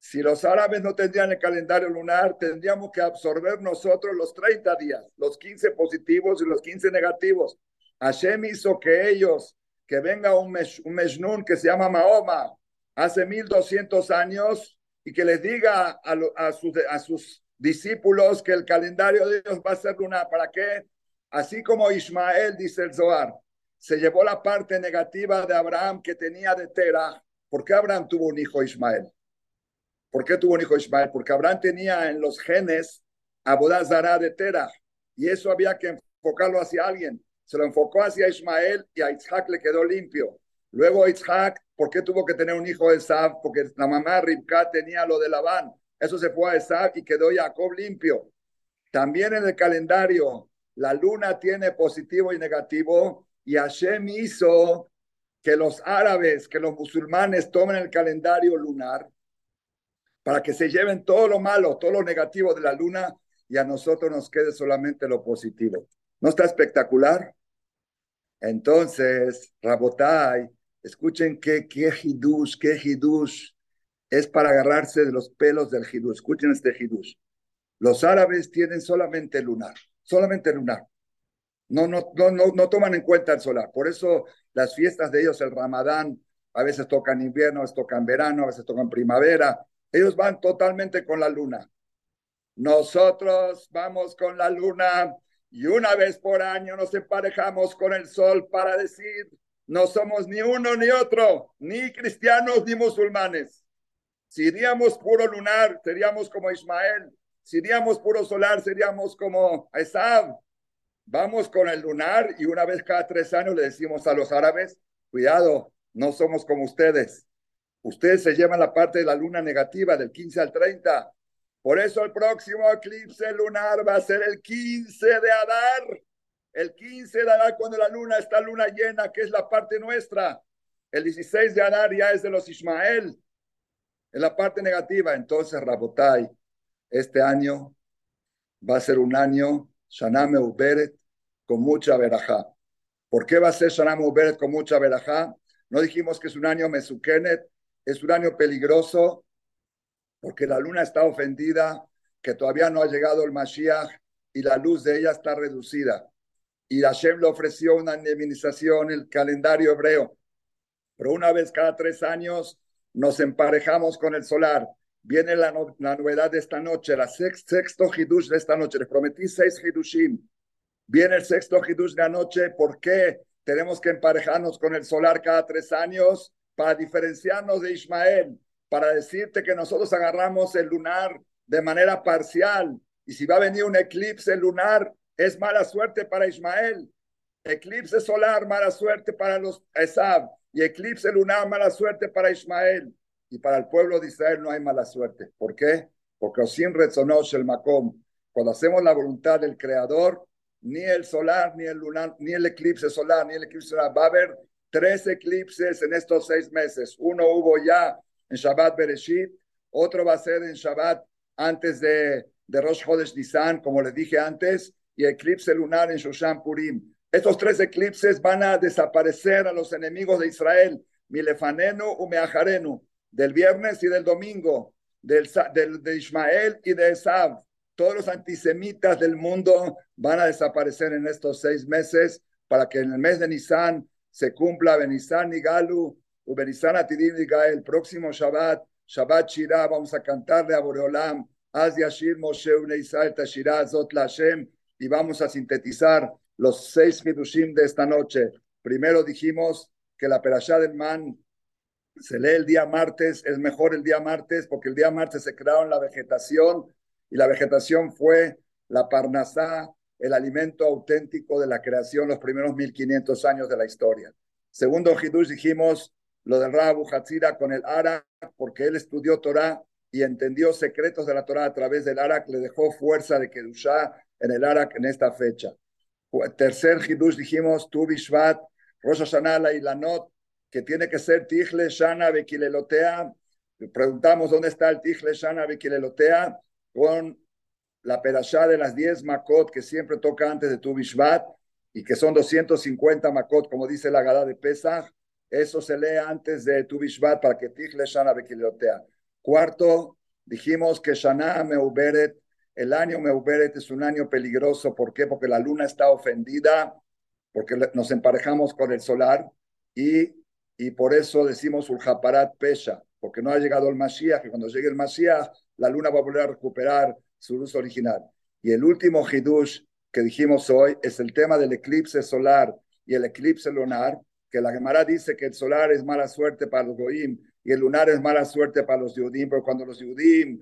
Si los árabes no tendrían el calendario lunar, tendríamos que absorber nosotros los 30 días, los 15 positivos y los 15 negativos. Hashem hizo que ellos, que venga un, Meshnun que se llama Mahoma, hace 1200 años, y que les diga a, sus, a sus discípulos que el calendario de Dios va a ser lunar. ¿Para qué? Así como Ismael, dice el Zohar, se llevó la parte negativa de Abraham que tenía de Tera. ¿Por qué Abraham tuvo un hijo Ismael? ¿Por qué tuvo un hijo Ismael? Porque Abraham tenía en los genes a Bodazara de Tera y eso había que enfocarlo hacia alguien. Se lo enfocó hacia Ismael y a Isaac le quedó limpio. Luego Isaac, ¿por qué tuvo que tener un hijo de Esab? Porque la mamá Ribka tenía lo de Labán. Eso se fue a Esab y quedó Jacob limpio. También en el calendario, la luna tiene positivo y negativo y Hashem hizo que los árabes, que los musulmanes tomen el calendario lunar para que se lleven todo lo malo, todo lo negativo de la luna y a nosotros nos quede solamente lo positivo. ¿No está espectacular? Entonces, Rabotai, escuchen qué, qué hidush, qué hidush es para agarrarse de los pelos del hidush. Escuchen este hidush. Los árabes tienen solamente lunar, solamente lunar. No, no, no, no, no toman en cuenta el solar. Por eso las fiestas de ellos, el Ramadán, a veces tocan invierno, a veces tocan verano, a veces tocan primavera. Ellos van totalmente con la luna. Nosotros vamos con la luna y una vez por año nos emparejamos con el sol para decir, no somos ni uno ni otro, ni cristianos ni musulmanes. Si iríamos puro lunar, seríamos como Ismael. Si iríamos puro solar, seríamos como Esab. Vamos con el lunar y una vez cada tres años le decimos a los árabes, cuidado, no somos como ustedes. Ustedes se llevan la parte de la luna negativa del 15 al 30. Por eso el próximo eclipse lunar va a ser el 15 de Adar. El 15 de Adar cuando la luna está luna llena, que es la parte nuestra. El 16 de Adar ya es de los Ismael. En la parte negativa. Entonces, Rabotai, este año va a ser un año, Shaname Uberet, con mucha verajá. ¿Por qué va a ser Shanam Uberet con mucha verajá? No dijimos que es un año Mesukenet, es un año peligroso porque la luna está ofendida, que todavía no ha llegado el Mashiach y la luz de ella está reducida. Y Hashem le ofreció una indemnización, el calendario hebreo. Pero una vez cada tres años nos emparejamos con el solar. Viene la, novedad de esta noche, la sexto hidush de esta noche. Les prometí seis hidushim. Viene el sexto Hidush de anoche. ¿Por qué tenemos que emparejarnos con el solar cada tres años? Para diferenciarnos de Ismael, para decirte que nosotros agarramos el lunar de manera parcial. Y si va a venir un eclipse lunar, es mala suerte para Ismael. Eclipse solar, mala suerte para los Esab. Y eclipse lunar, mala suerte para Ismael. Y para el pueblo de Israel no hay mala suerte. ¿Por qué? Porque sin rezonosh el Macom. Cuando hacemos la voluntad del Creador, ni el solar, ni el lunar, ni el eclipse solar, ni el eclipse solar. Va a haber tres eclipses en estos seis meses. Uno hubo ya en Shabbat Bereshit, otro va a ser en Shabbat antes de, de Rosh Chodesh Nisan, como les dije antes, y eclipse lunar en Shoshan Purim. Estos tres eclipses van a desaparecer a los enemigos de Israel, Milefanenu u Meajarenu, del viernes y del domingo, del, de Ismael y de Esav todos los antisemitas del mundo van a desaparecer en estos seis meses para que en el mes de Nisan se cumpla Benizan y Galu, o Benizan Atidim y el próximo Shabbat, Shabbat Shirah, vamos a cantarle a Boreolam, Az Yashir Moshe Israel Tashirah Zot Lashem, y vamos a sintetizar los seis Hidushim de esta noche. Primero dijimos que la Perashá del Man se lee el día martes, es mejor el día martes porque el día martes se crearon la vegetación. Y la vegetación fue la parnasá, el alimento auténtico de la creación los primeros 1500 años de la historia. Segundo Hidush dijimos lo del Rabu Hatzira con el Arak, porque él estudió Torah y entendió secretos de la Torah a través del Arak, le dejó fuerza de Kedushá en el Arak en esta fecha. Tercer Hidush dijimos Tu Bishvat, Rosh Hashanah y Lanot, que tiene que ser Tichle Shana Bekilelotea. Preguntamos dónde está el Tichle Shana Bekilelotea con la perashá de las diez makot que siempre toca antes de tu Bishvat, y que son 250 Makot, como dice la Gada de Pesach, eso se lee antes de Tu Bishvat para que Tichle Shana Bekilotea. Cuarto, dijimos que Shana Meuberet, el año Meuberet es un año peligroso. ¿Por qué? Porque la luna está ofendida, porque nos emparejamos con el solar y, y por eso decimos Ulhaparat Pesha, porque no ha llegado el Mashiach, y cuando llegue el Mashiach, la luna va a volver a recuperar su luz original. Y el último Hidush que dijimos hoy es el tema del eclipse solar y el eclipse lunar, que la Gemara dice que el solar es mala suerte para los Goim y el lunar es mala suerte para los Yudim, pero cuando los Yudim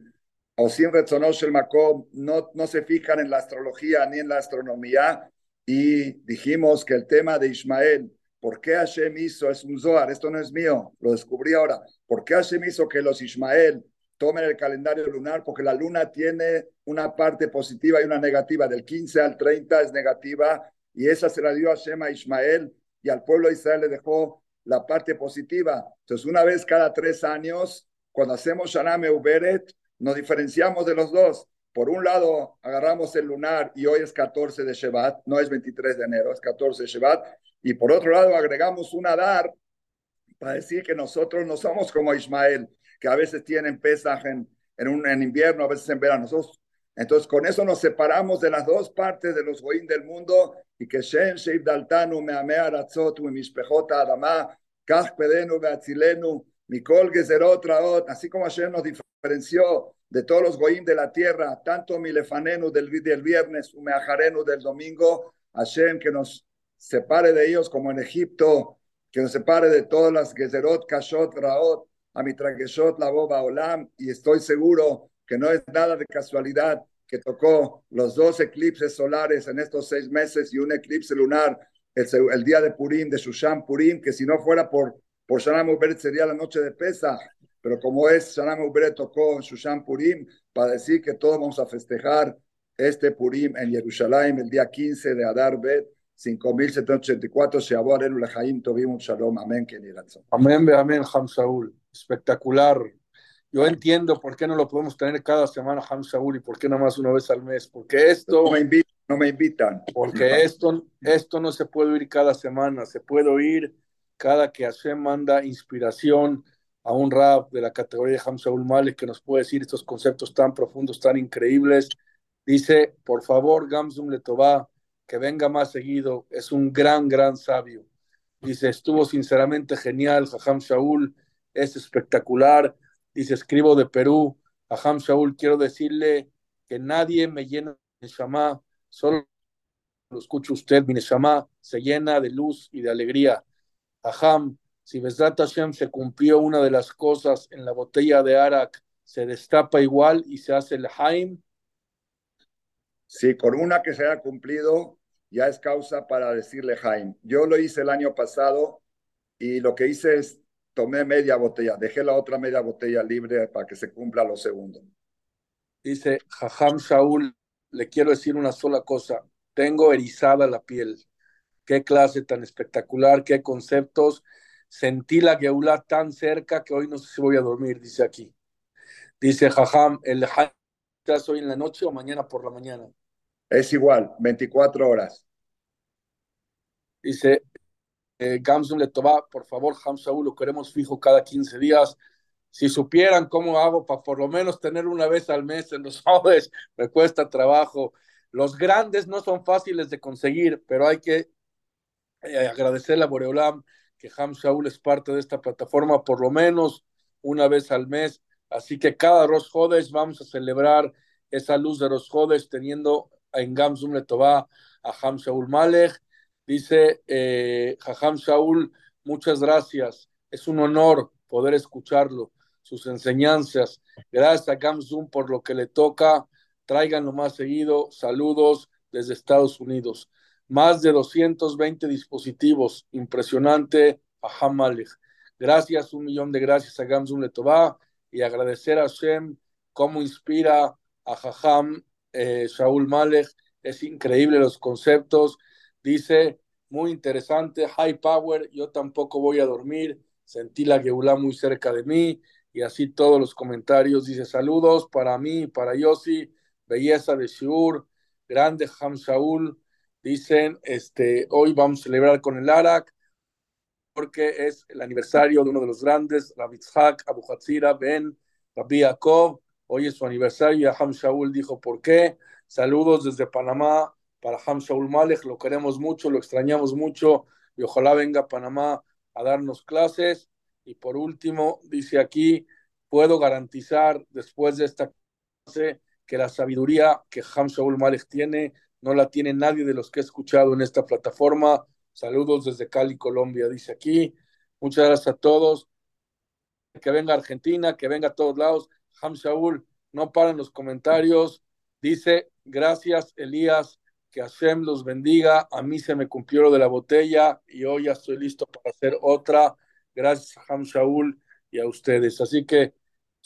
o sin Retzonosh el Makom no, no se fijan en la astrología ni en la astronomía, y dijimos que el tema de Ismael, ¿por qué Hashem hizo? Es un Zohar, esto no es mío, lo descubrí ahora. ¿Por qué Hashem hizo que los Ismael tomen el calendario lunar porque la luna tiene una parte positiva y una negativa. Del 15 al 30 es negativa y esa se la dio a Shema Ismael y al pueblo de Israel le dejó la parte positiva. Entonces, una vez cada tres años, cuando hacemos Shana Uberet, nos diferenciamos de los dos. Por un lado, agarramos el lunar y hoy es 14 de Shevat, no es 23 de enero, es 14 de Shevat. Y por otro lado, agregamos un Adar para decir que nosotros no somos como Ismael que a veces tienen pesaje en, en, un, en invierno, a veces en verano. Nosotros, entonces, con eso nos separamos de las dos partes de los goín del mundo y que Shem Sheib Daltanu Meamea Ratzot Mishpejota Adama Kach Pedenu Beatzilenu Mikol Gezerot Raot, así como Hashem nos diferenció de todos los goín de la tierra, tanto Milefanenu del, del viernes, Umeajarenu del domingo, Hashem que nos separe de ellos como en Egipto, que nos separe de todas las Gezerot, Kashot, Raot, a mi tragueshot la boba olam y estoy seguro que no es nada de casualidad que tocó los dos eclipses solares en estos seis meses y un eclipse lunar el, día de Purim, de Shushan Purim, que si no fuera por, por Shanam Uberet sería la noche de Pesach, pero como es Shanam Uberet tocó Shushan Purim, para decir que todos vamos a festejar este Purim en Jerusalén el día 15 de Adar Bet, 5784, Sheabor Arenu Lejaim Tovim Shalom, Amén, Amén, amén, Ham Saúl espectacular. Yo entiendo por qué no lo podemos tener cada semana, Ham Saúl, y por qué nada más una vez al mes. Porque esto. No me invitan. No me invitan. Porque esto, esto no se puede oír cada semana, se puede oír cada que Hashem manda inspiración a un rap de la categoría de Ham Saúl Malik que nos puede decir estos conceptos tan profundos, tan increíbles. Dice, por favor, Gamsum Letová, que venga más seguido, es un gran, gran sabio. Dice, estuvo sinceramente genial, Jajam Shaul, es espectacular. Dice, escribo de Perú, a Ham Shaul, quiero decirle que nadie me llena de Shama, solo lo escucha usted, mi se llena de luz y de alegría. Ham, si Besrat Hashem se cumplió una de las cosas en la botella de Arak, se destapa igual y se hace el Haim. Sí, con una que se haya cumplido, ya es causa para decirle Haim. Yo lo hice el año pasado y lo que hice es tomé media botella, dejé la otra media botella libre para que se cumpla lo segundo. Dice Jajam Shaul, le quiero decir una sola cosa, tengo erizada la piel. Qué clase tan espectacular, qué conceptos. Sentí la geula tan cerca que hoy no sé si voy a dormir, dice aquí. Dice Jajam, ¿el estás hoy en la noche o mañana por la mañana? Es igual, 24 horas. Dice, eh, Gamsun Letová, por favor, Ham Saúl, lo queremos fijo cada 15 días. Si supieran cómo hago para por lo menos tener una vez al mes en los jóvenes, me cuesta trabajo. Los grandes no son fáciles de conseguir, pero hay que eh, agradecerle a Boreolam que Ham Saúl es parte de esta plataforma por lo menos una vez al mes. Así que cada Rosh Jodes vamos a celebrar esa luz de los Jodes teniendo en Gamsum Letová a Ham Saúl Malek Dice eh, Shaul, muchas gracias. Es un honor poder escucharlo, sus enseñanzas. Gracias a Gamzum por lo que le toca. Tráiganlo más seguido. Saludos desde Estados Unidos. Más de 220 dispositivos. Impresionante. Jajam Malek. Gracias, un millón de gracias a Gamzum Letová y agradecer a Hashem cómo inspira a Jajam eh, Shaul Malek. Es increíble los conceptos Dice, muy interesante, high power, yo tampoco voy a dormir, sentí la geulá muy cerca de mí, y así todos los comentarios. Dice, saludos para mí, para Yossi, belleza de Shiur, grande Ham Shaul, Dicen, este, hoy vamos a celebrar con el Arak porque es el aniversario de uno de los grandes, Rabitzhak Abu Hatzira Ben Rabbi Yaakov. Hoy es su aniversario y Ham Shaul dijo por qué. Saludos desde Panamá para Ham Shaul Malek, lo queremos mucho, lo extrañamos mucho y ojalá venga a Panamá a darnos clases. Y por último, dice aquí, puedo garantizar después de esta clase que la sabiduría que Ham Shaul Malek tiene no la tiene nadie de los que he escuchado en esta plataforma. Saludos desde Cali, Colombia, dice aquí. Muchas gracias a todos. Que venga Argentina, que venga a todos lados. Ham Shaul, no paren los comentarios. Dice, gracias Elías, que Hashem los bendiga. A mí se me cumplió lo de la botella y hoy ya estoy listo para hacer otra. Gracias a Ham Shaul y a ustedes. Así que,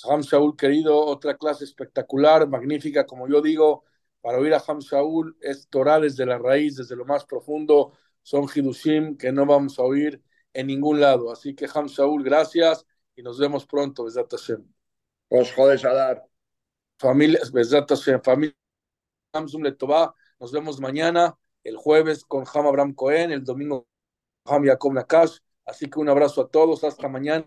Ham Shaul, querido, otra clase espectacular, magnífica, como yo digo, para oír a Ham Shaul es Torah desde la raíz, desde lo más profundo. Son Hidushim que no vamos a oír en ningún lado. Así que Ham Shaul, gracias y nos vemos pronto, Besat Hashem. Os jodes a dar. Familia, Besat Hashem, familia Hamzum Letová, nos vemos mañana, el jueves con Ham Abraham Cohen, el domingo con Ham Yaakov Nakash. Así que un abrazo a todos, hasta mañana.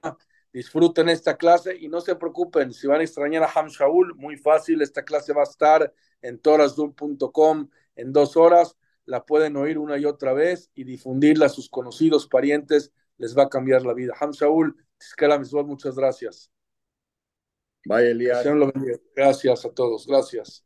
Disfruten esta clase y no se preocupen, si van a extrañar a Ham Shaul, muy fácil, esta clase va a estar en torasdoom.com en dos horas, la pueden oír una y otra vez y difundirla a sus conocidos, parientes, les va a cambiar la vida. Ham Shaul, muchas gracias. Bye, Elías. Gracias a todos, gracias.